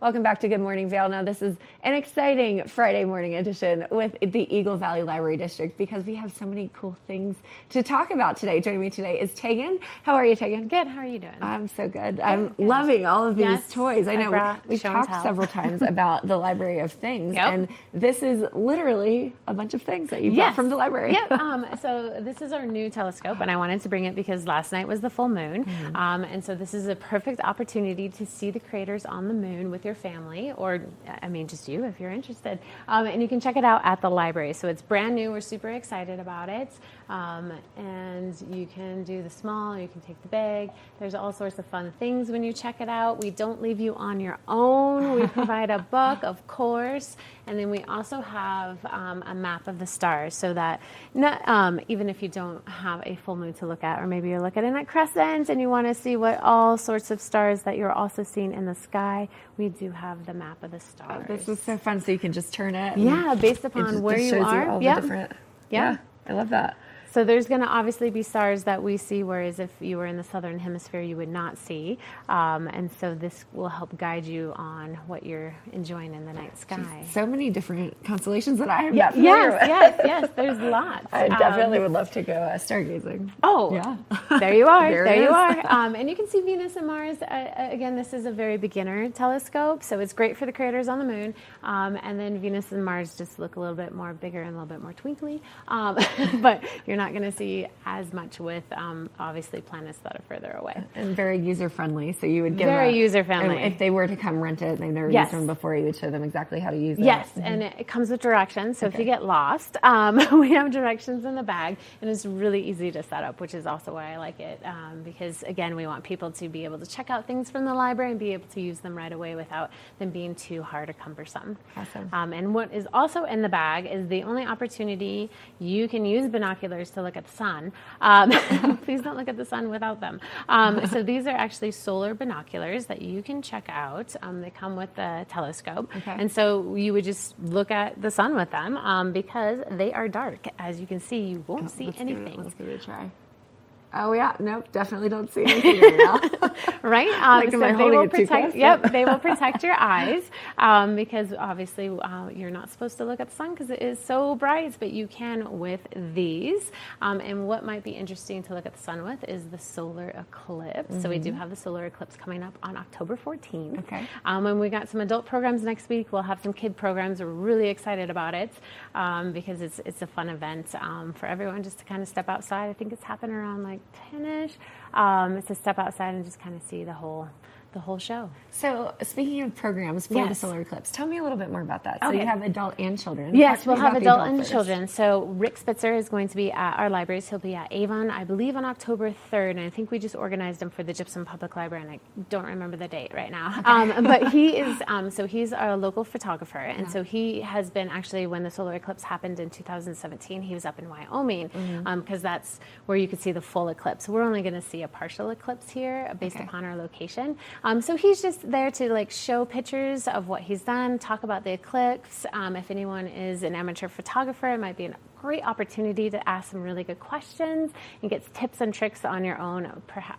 Welcome back to Good Morning Vail. Now, this is an exciting Friday morning edition with the Eagle Valley Library District because we have so many cool things to talk about today. Joining me today is Tegan. How are you, Tegan? Good. How are you doing? I'm so good. I'm loving all of these Yes, toys. I know we've talked several times about the Library of Things, Yep. and this is literally a bunch of things that you brought Yes. from the library. Yep. Um, so this is our new telescope, and I wanted to bring it because last night was the full moon, Mhm. um, and so this is a perfect opportunity to see the craters on the moon with your family, or I mean, just you if you're interested. Um, and you can check it out at the library. So it's brand new. We're super excited about it, um, and you can do the small. You can take the big. There's all sorts of fun things when you check it out. We don't leave you on your own. We provide a book, of course, and then we also have um, a map of the stars so that not, um, even if you don't have a full moon to look at, or maybe you're looking at a crescent and you want to see what all sorts of stars that you're also seeing in the sky, we do have the map of the stars. Oh, This is so fun. So you can just turn it. Yeah, based upon where you shows are. all the different. Yeah. yeah, I love that. So there's going to obviously be stars that we see, whereas if you were in the southern hemisphere, you would not see. Um, and so this will help guide you on what you're enjoying in the night sky. So many different constellations that I am Yeah, not familiar yes, with. yes, yes. There's lots. I definitely Um, would love to go uh, stargazing. Oh, yeah. there you are. There there you are. Um, and you can see Venus and Mars. Uh, uh, again, this is a very beginner telescope, so it's great for the craters on the moon. Um, and then Venus and Mars just look a little bit more bigger and a little bit more twinkly. Um, but you're not going to see as much with um, obviously planets that are further away. and very user friendly. So you would give them Very user-friendly. If they were to come rent it and they've never Yes. used one before, you would show them exactly how to use it. Yes, Mhm. and it, comes with directions. So if you get lost, um, we have directions in the bag, and it's really easy to set up, which is also why I like it. Um, because again, we want people to be able to check out things from the library and be able to use them right away without them being too hard or cumbersome. Awesome. Um, and what is also in the bag is the only opportunity you can use binoculars to look at the sun. Um, please don't look at the sun without them. Um, so these are actually solar binoculars that you can check out. Um, they come with the telescope. Okay. And so you would just look at the sun with them um, because they are dark. As you can see, you won't see give it- anything. let's give it a try. Oh yeah, nope, definitely don't see anything right now. right? Um, Like, so they will protect. Yep, they will protect your eyes um, because obviously uh, you're not supposed to look at the sun because it is so bright. But you can with these. Um, and what might be interesting to look at the sun with is the solar eclipse. So we do Mhm. have the solar eclipse coming up on October 14th. Okay. Um, and we got some adult programs next week. We'll have some kid programs. We're really excited about it um, because it's it's a fun event um, for everyone just to kind of step outside. I think it's happening around like 10ish. Um, to step outside and just kind of see the whole the whole show. So speaking of programs for the solar eclipse, tell me a little bit more about that. So Okay. you have adult and children. Yes, we'll have the adult and children. So Rick Spitzer is going to be at our libraries. He'll be at Avon, I believe, on October 3rd, and I think we just organized him for the Gypsum Public Library, and I don't remember the date right now. Um, but he is, um, so he's our local photographer, and Yeah. so he has been actually when the solar eclipse happened in 2017, he was up in Wyoming because that's where you could see the full eclipse. We're only going to see a partial eclipse here based Okay. upon our location. Um, so he's just there to like show pictures of what he's done, talk about the eclipse. Um, if anyone is an amateur photographer, it might be a great opportunity to ask some really good questions and get tips and tricks on your own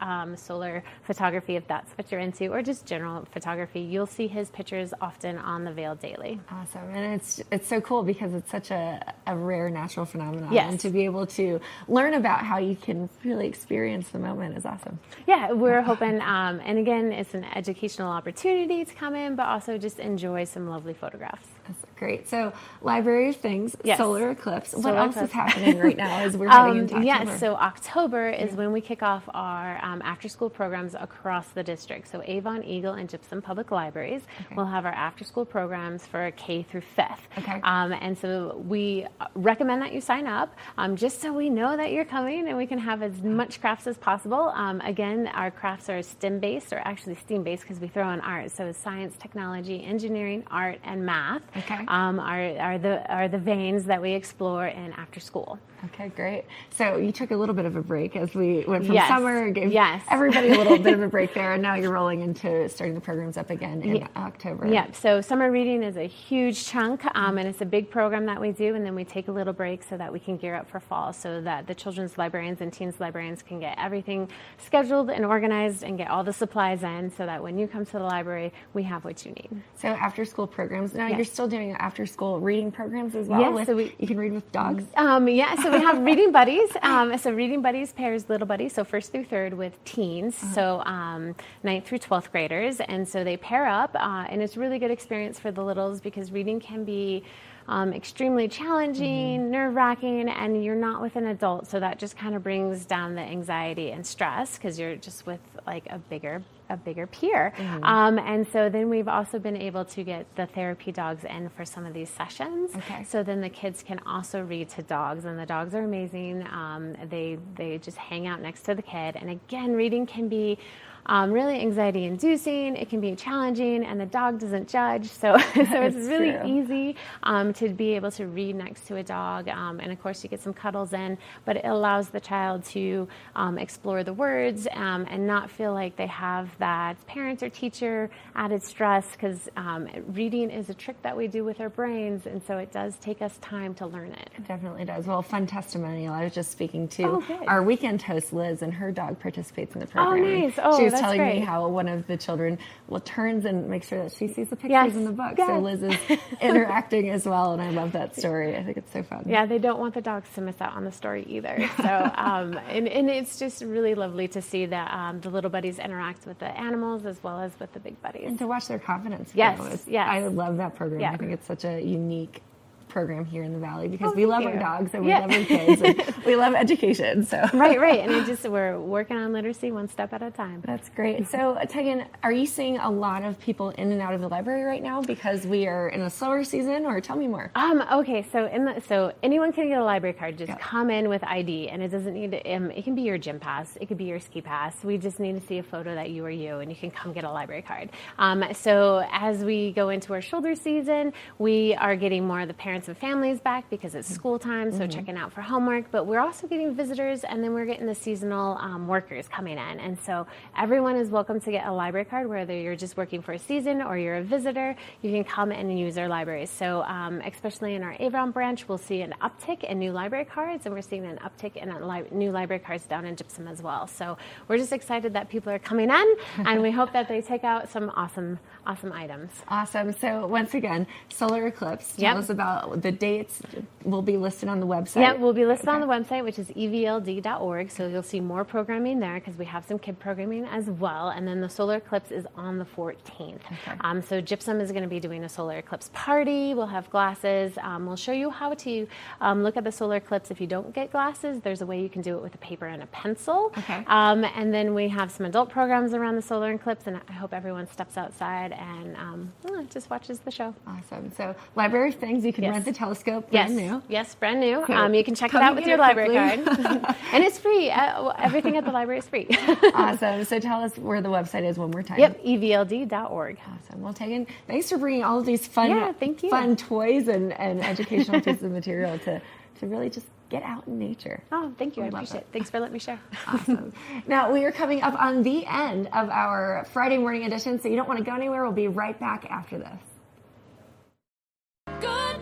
um, solar photography if that's what you're into, or just general photography. You'll see his pictures often on the Vail Daily. Awesome, and it's it's so cool because it's such a, a rare natural phenomenon, Yes. and to be able to learn about how you can really experience the moment is awesome. Yeah, we're hoping, um, and again, it's an educational opportunity to come in, but also just enjoy some lovely photographs. That's great. So, Library of Things, Yes. solar eclipse. what Solar else eclipse. is happening right now as we're heading Um, into October? Yes, so October is when we kick off our um, after-school programs across the district. So Avon, Eagle, and Gypsum Public Libraries will have our after-school programs for K through fifth. Okay. Um, and so we recommend that you sign up um, just so we know that you're coming and we can have as much crafts as possible. Um, again, our crafts are STEM-based or actually STEAM-based because we throw in art. So science, technology, engineering, art, and math. Okay. Um, are, are the are the veins that we explore in after school. Okay, great. So you took a little bit of a break as we went from Yes. summer, gave Yes. everybody a little bit of a break there, and now you're rolling into starting the programs up again in Yeah. October. Yep. So summer reading is a huge chunk, um, and it's a big program that we do. And then we take a little break so that we can gear up for fall, so that the children's librarians and teens librarians can get everything scheduled and organized and get all the supplies in, so that when you come to the library, we have what you need. So after school programs. Now Yes. you're still doing after school reading programs as well. Yes, with- so we- you can read with dogs. Um, yeah, so we have reading buddies. Um, so reading buddies pairs little buddies, so first through third with teens, so um, ninth through twelfth graders, and so they pair up, uh, and it's a really good experience for the littles because reading can be. Um, extremely challenging, nerve wracking, and you're not with an adult, so that just kind of brings down the anxiety and stress because you're just with like a bigger a bigger peer. Mhm. Um, and so then we've also been able to get the therapy dogs in for some of these sessions. Okay. So then the kids can also read to dogs, and the dogs are amazing. Um, they they just hang out next to the kid, and again, reading can be. Um, really anxiety inducing. It can be challenging, and the dog doesn't judge. So, so it's It's really true. easy um, to be able to read next to a dog. Um, and of course, you get some cuddles in, but it allows the child to um, explore the words um, and not feel like they have that parent or teacher added stress because um, reading is a trick that we do with our brains. And so it does take us time to learn it. It definitely does. Well, fun testimonial. I was just speaking to Oh, our weekend host, Liz, and her dog participates in the program. Oh, nice. Oh, that's telling me how one of the children well turns and makes sure that she sees the pictures Yes. in the book. So Liz is interacting as well, and I love that story. I think it's so fun. Yeah, they don't want the dogs to miss out on the story either. So, um, and, and it's just really lovely to see that um, the little buddies interact with the animals as well as with the big buddies. And to watch their confidence. Yes, grow yes. I love that program. Yeah. I think it's such a unique program here in the valley because Oh, we love thank our dogs and we Yeah. love our kids and we love education. So right, right. And it just, we're working on literacy one step at a time. That's great. So, Tegan, are you seeing a lot of people in and out of the library right now because we are in a slower season, or tell me more? Um, okay, so in the, so anyone can get a library card. Just come in with ID, and it doesn't need to. Um, it can be your gym pass. It could be your ski pass. We just need to see a photo that you are you, and you can come get a library card. Um, so as we go into our shoulder season, we are getting more of the parents and families back because it's school time. So Mhm. checking out for homework, but we're also getting visitors, and then we're getting the seasonal um, workers coming in, and so everyone is welcome to get a library card, whether you're just working for a season or you're a visitor. You can come in and use our libraries. So, um, especially in our Avon branch, we'll see an uptick in new library cards, and we're seeing an uptick in li- new library cards down in Gypsum as well. So, we're just excited that people are coming in, and we hope that they take out some awesome, awesome items. Awesome. So, once again, solar eclipse. Tell Yep. us about the dates. Will be listed on the website. Yeah, we'll be listed on the website, which is evld.org. So you'll see more programming there because we have some kid programming as well. And then the solar eclipse is on the 14th. Um, so Gypsum is going to be doing a solar eclipse party. We'll have glasses. Um, we'll show you how to um, look at the solar eclipse. If you don't get glasses, there's a way you can do it with a paper and a pencil. Okay. Um, and then we have some adult programs around the solar eclipse. And I hope everyone steps outside and um, just watches the show. Awesome. So, library things, you can Yes. Rent the telescope. Yes, Brand new. yes, brand new. So, um, you can check it out with your library quickly. card, and it's free. Uh, everything at the library is free. awesome. So, tell us where the website is one more time. Yep, evld.org. Awesome. Well, Tegan, thanks for bringing all of these fun, Yeah, thank you. fun toys and, and educational pieces of material to, to really just get out in nature. Oh, thank you. I We appreciate it. it. Thanks for letting me share. Awesome. now, we are coming up on the end of our Friday morning edition, so you don't want to go anywhere. We'll be right back after this. Good morning,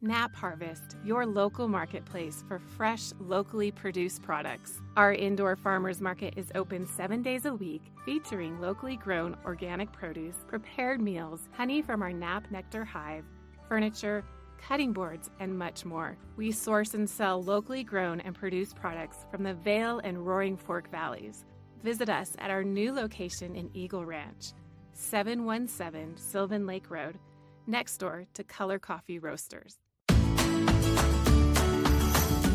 Nap Harvest, your local marketplace for fresh, locally produced products. Our indoor farmers market is open seven days a week, featuring locally grown organic produce, prepared meals, honey from our Nap Nectar hive, furniture, cutting boards, and much more. We source and sell locally grown and produced products from the Vail and Roaring Fork valleys. Visit us at our new location in Eagle Ranch, 717 Sylvan Lake Road, next door to Color Coffee Roasters.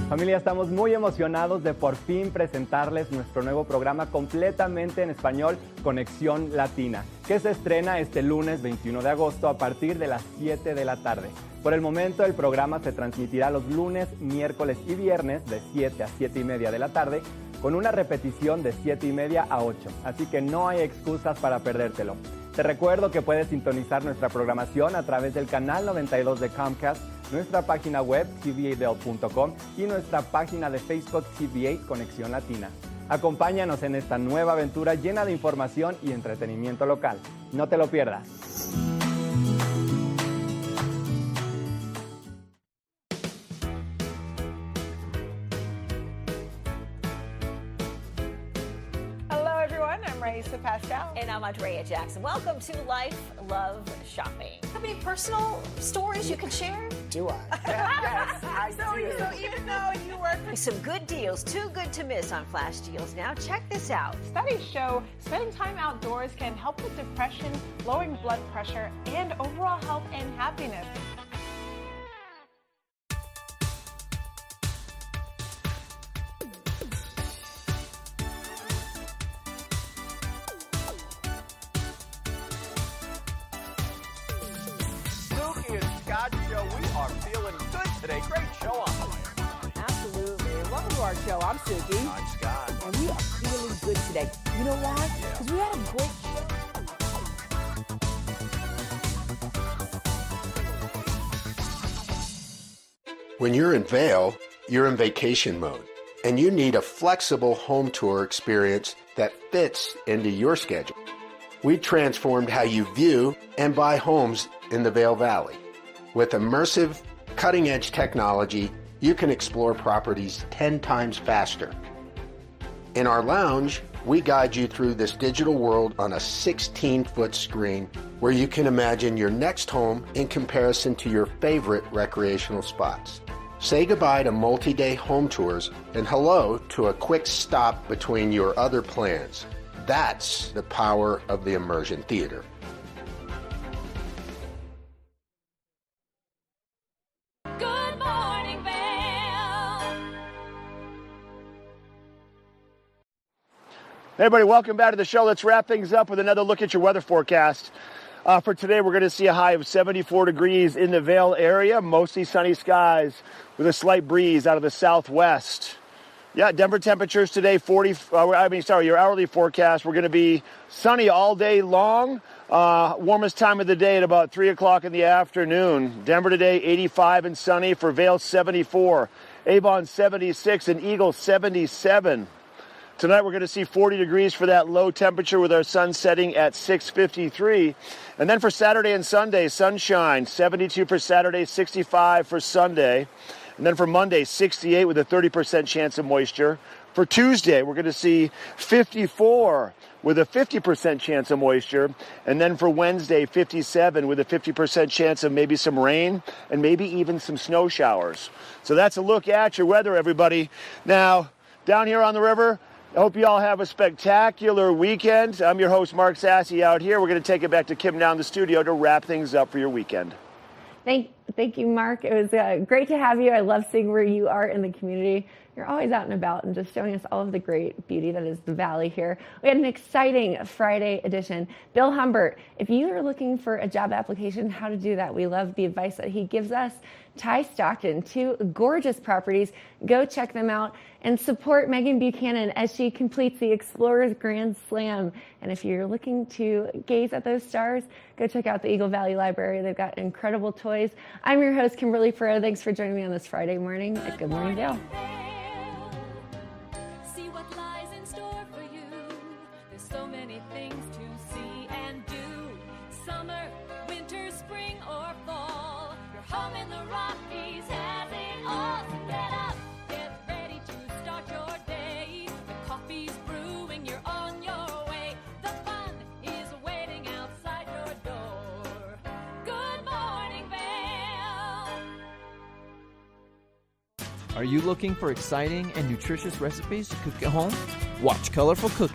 Familia, estamos muy emocionados de por fin presentarles nuestro nuevo programa completamente en español, Conexión Latina, que se estrena este lunes 21 de agosto a partir de las 7 de la tarde. Por el momento, el programa se transmitirá los lunes, miércoles y viernes de 7 a 7 y media de la tarde, con una repetición de 7 y media a 8, así que no hay excusas para perdértelo. Te recuerdo que puedes sintonizar nuestra programación a través del canal 92 de Comcast, nuestra página web tva.com y nuestra página de Facebook TVA Conexión Latina. Acompáñanos en esta nueva aventura llena de información y entretenimiento local. No te lo pierdas. Raisa Pascal. And I'm Andrea Jackson. Welcome to Life, Love, Shopping. Have any personal stories you can share? Do I? yes, I so, do. so even though you work for some good deals, too good to miss on flash deals. Now check this out. Studies show spending time outdoors can help with depression, lowering blood pressure, and overall health and happiness. Show. I'm Suki. I'm Scott. And we are feeling good today. You know why? Because we had a great show. When you're in Vail, you're in vacation mode, and you need a flexible home tour experience that fits into your schedule. We transformed how you view and buy homes in the Vail Valley. With immersive, cutting edge technology, you can explore properties 10 times faster. In our lounge, we guide you through this digital world on a 16 foot screen where you can imagine your next home in comparison to your favorite recreational spots. Say goodbye to multi day home tours and hello to a quick stop between your other plans. That's the power of the immersion theater. Hey, everybody, welcome back to the show. Let's wrap things up with another look at your weather forecast. Uh, for today, we're going to see a high of 74 degrees in the Vail area, mostly sunny skies with a slight breeze out of the southwest. Yeah, Denver temperatures today 40. Uh, I mean, sorry, your hourly forecast. We're going to be sunny all day long. Uh, warmest time of the day at about 3 o'clock in the afternoon. Denver today 85 and sunny. For Vail 74. Avon 76 and Eagle 77. Tonight we're going to see 40 degrees for that low temperature with our sun setting at 6:53. And then for Saturday and Sunday, sunshine, 72 for Saturday, 65 for Sunday. And then for Monday, 68 with a 30% chance of moisture. For Tuesday, we're going to see 54 with a 50% chance of moisture. And then for Wednesday, 57 with a 50% chance of maybe some rain and maybe even some snow showers. So that's a look at your weather, everybody. Now, down here on the river, I hope you all have a spectacular weekend. I'm your host, Mark Sassy, out here. We're going to take it back to Kim down the studio to wrap things up for your weekend. Thank, thank you, Mark. It was uh, great to have you. I love seeing where you are in the community. You're always out and about and just showing us all of the great beauty that is the valley here. We had an exciting Friday edition. Bill Humbert, if you are looking for a job application, how to do that, we love the advice that he gives us. Ty Stockton, two gorgeous properties. Go check them out and support Meghan Buchanan as she completes the Explorers Grand Slam. And if you're looking to gaze at those stars, go check out the Eagle Valley Library. They've got incredible toys. I'm your host, Kimberly Farrow. Thanks for joining me on this Friday morning at Good Morning Dale. Are you looking for exciting and nutritious recipes to cook at home? Watch Colorful Cooking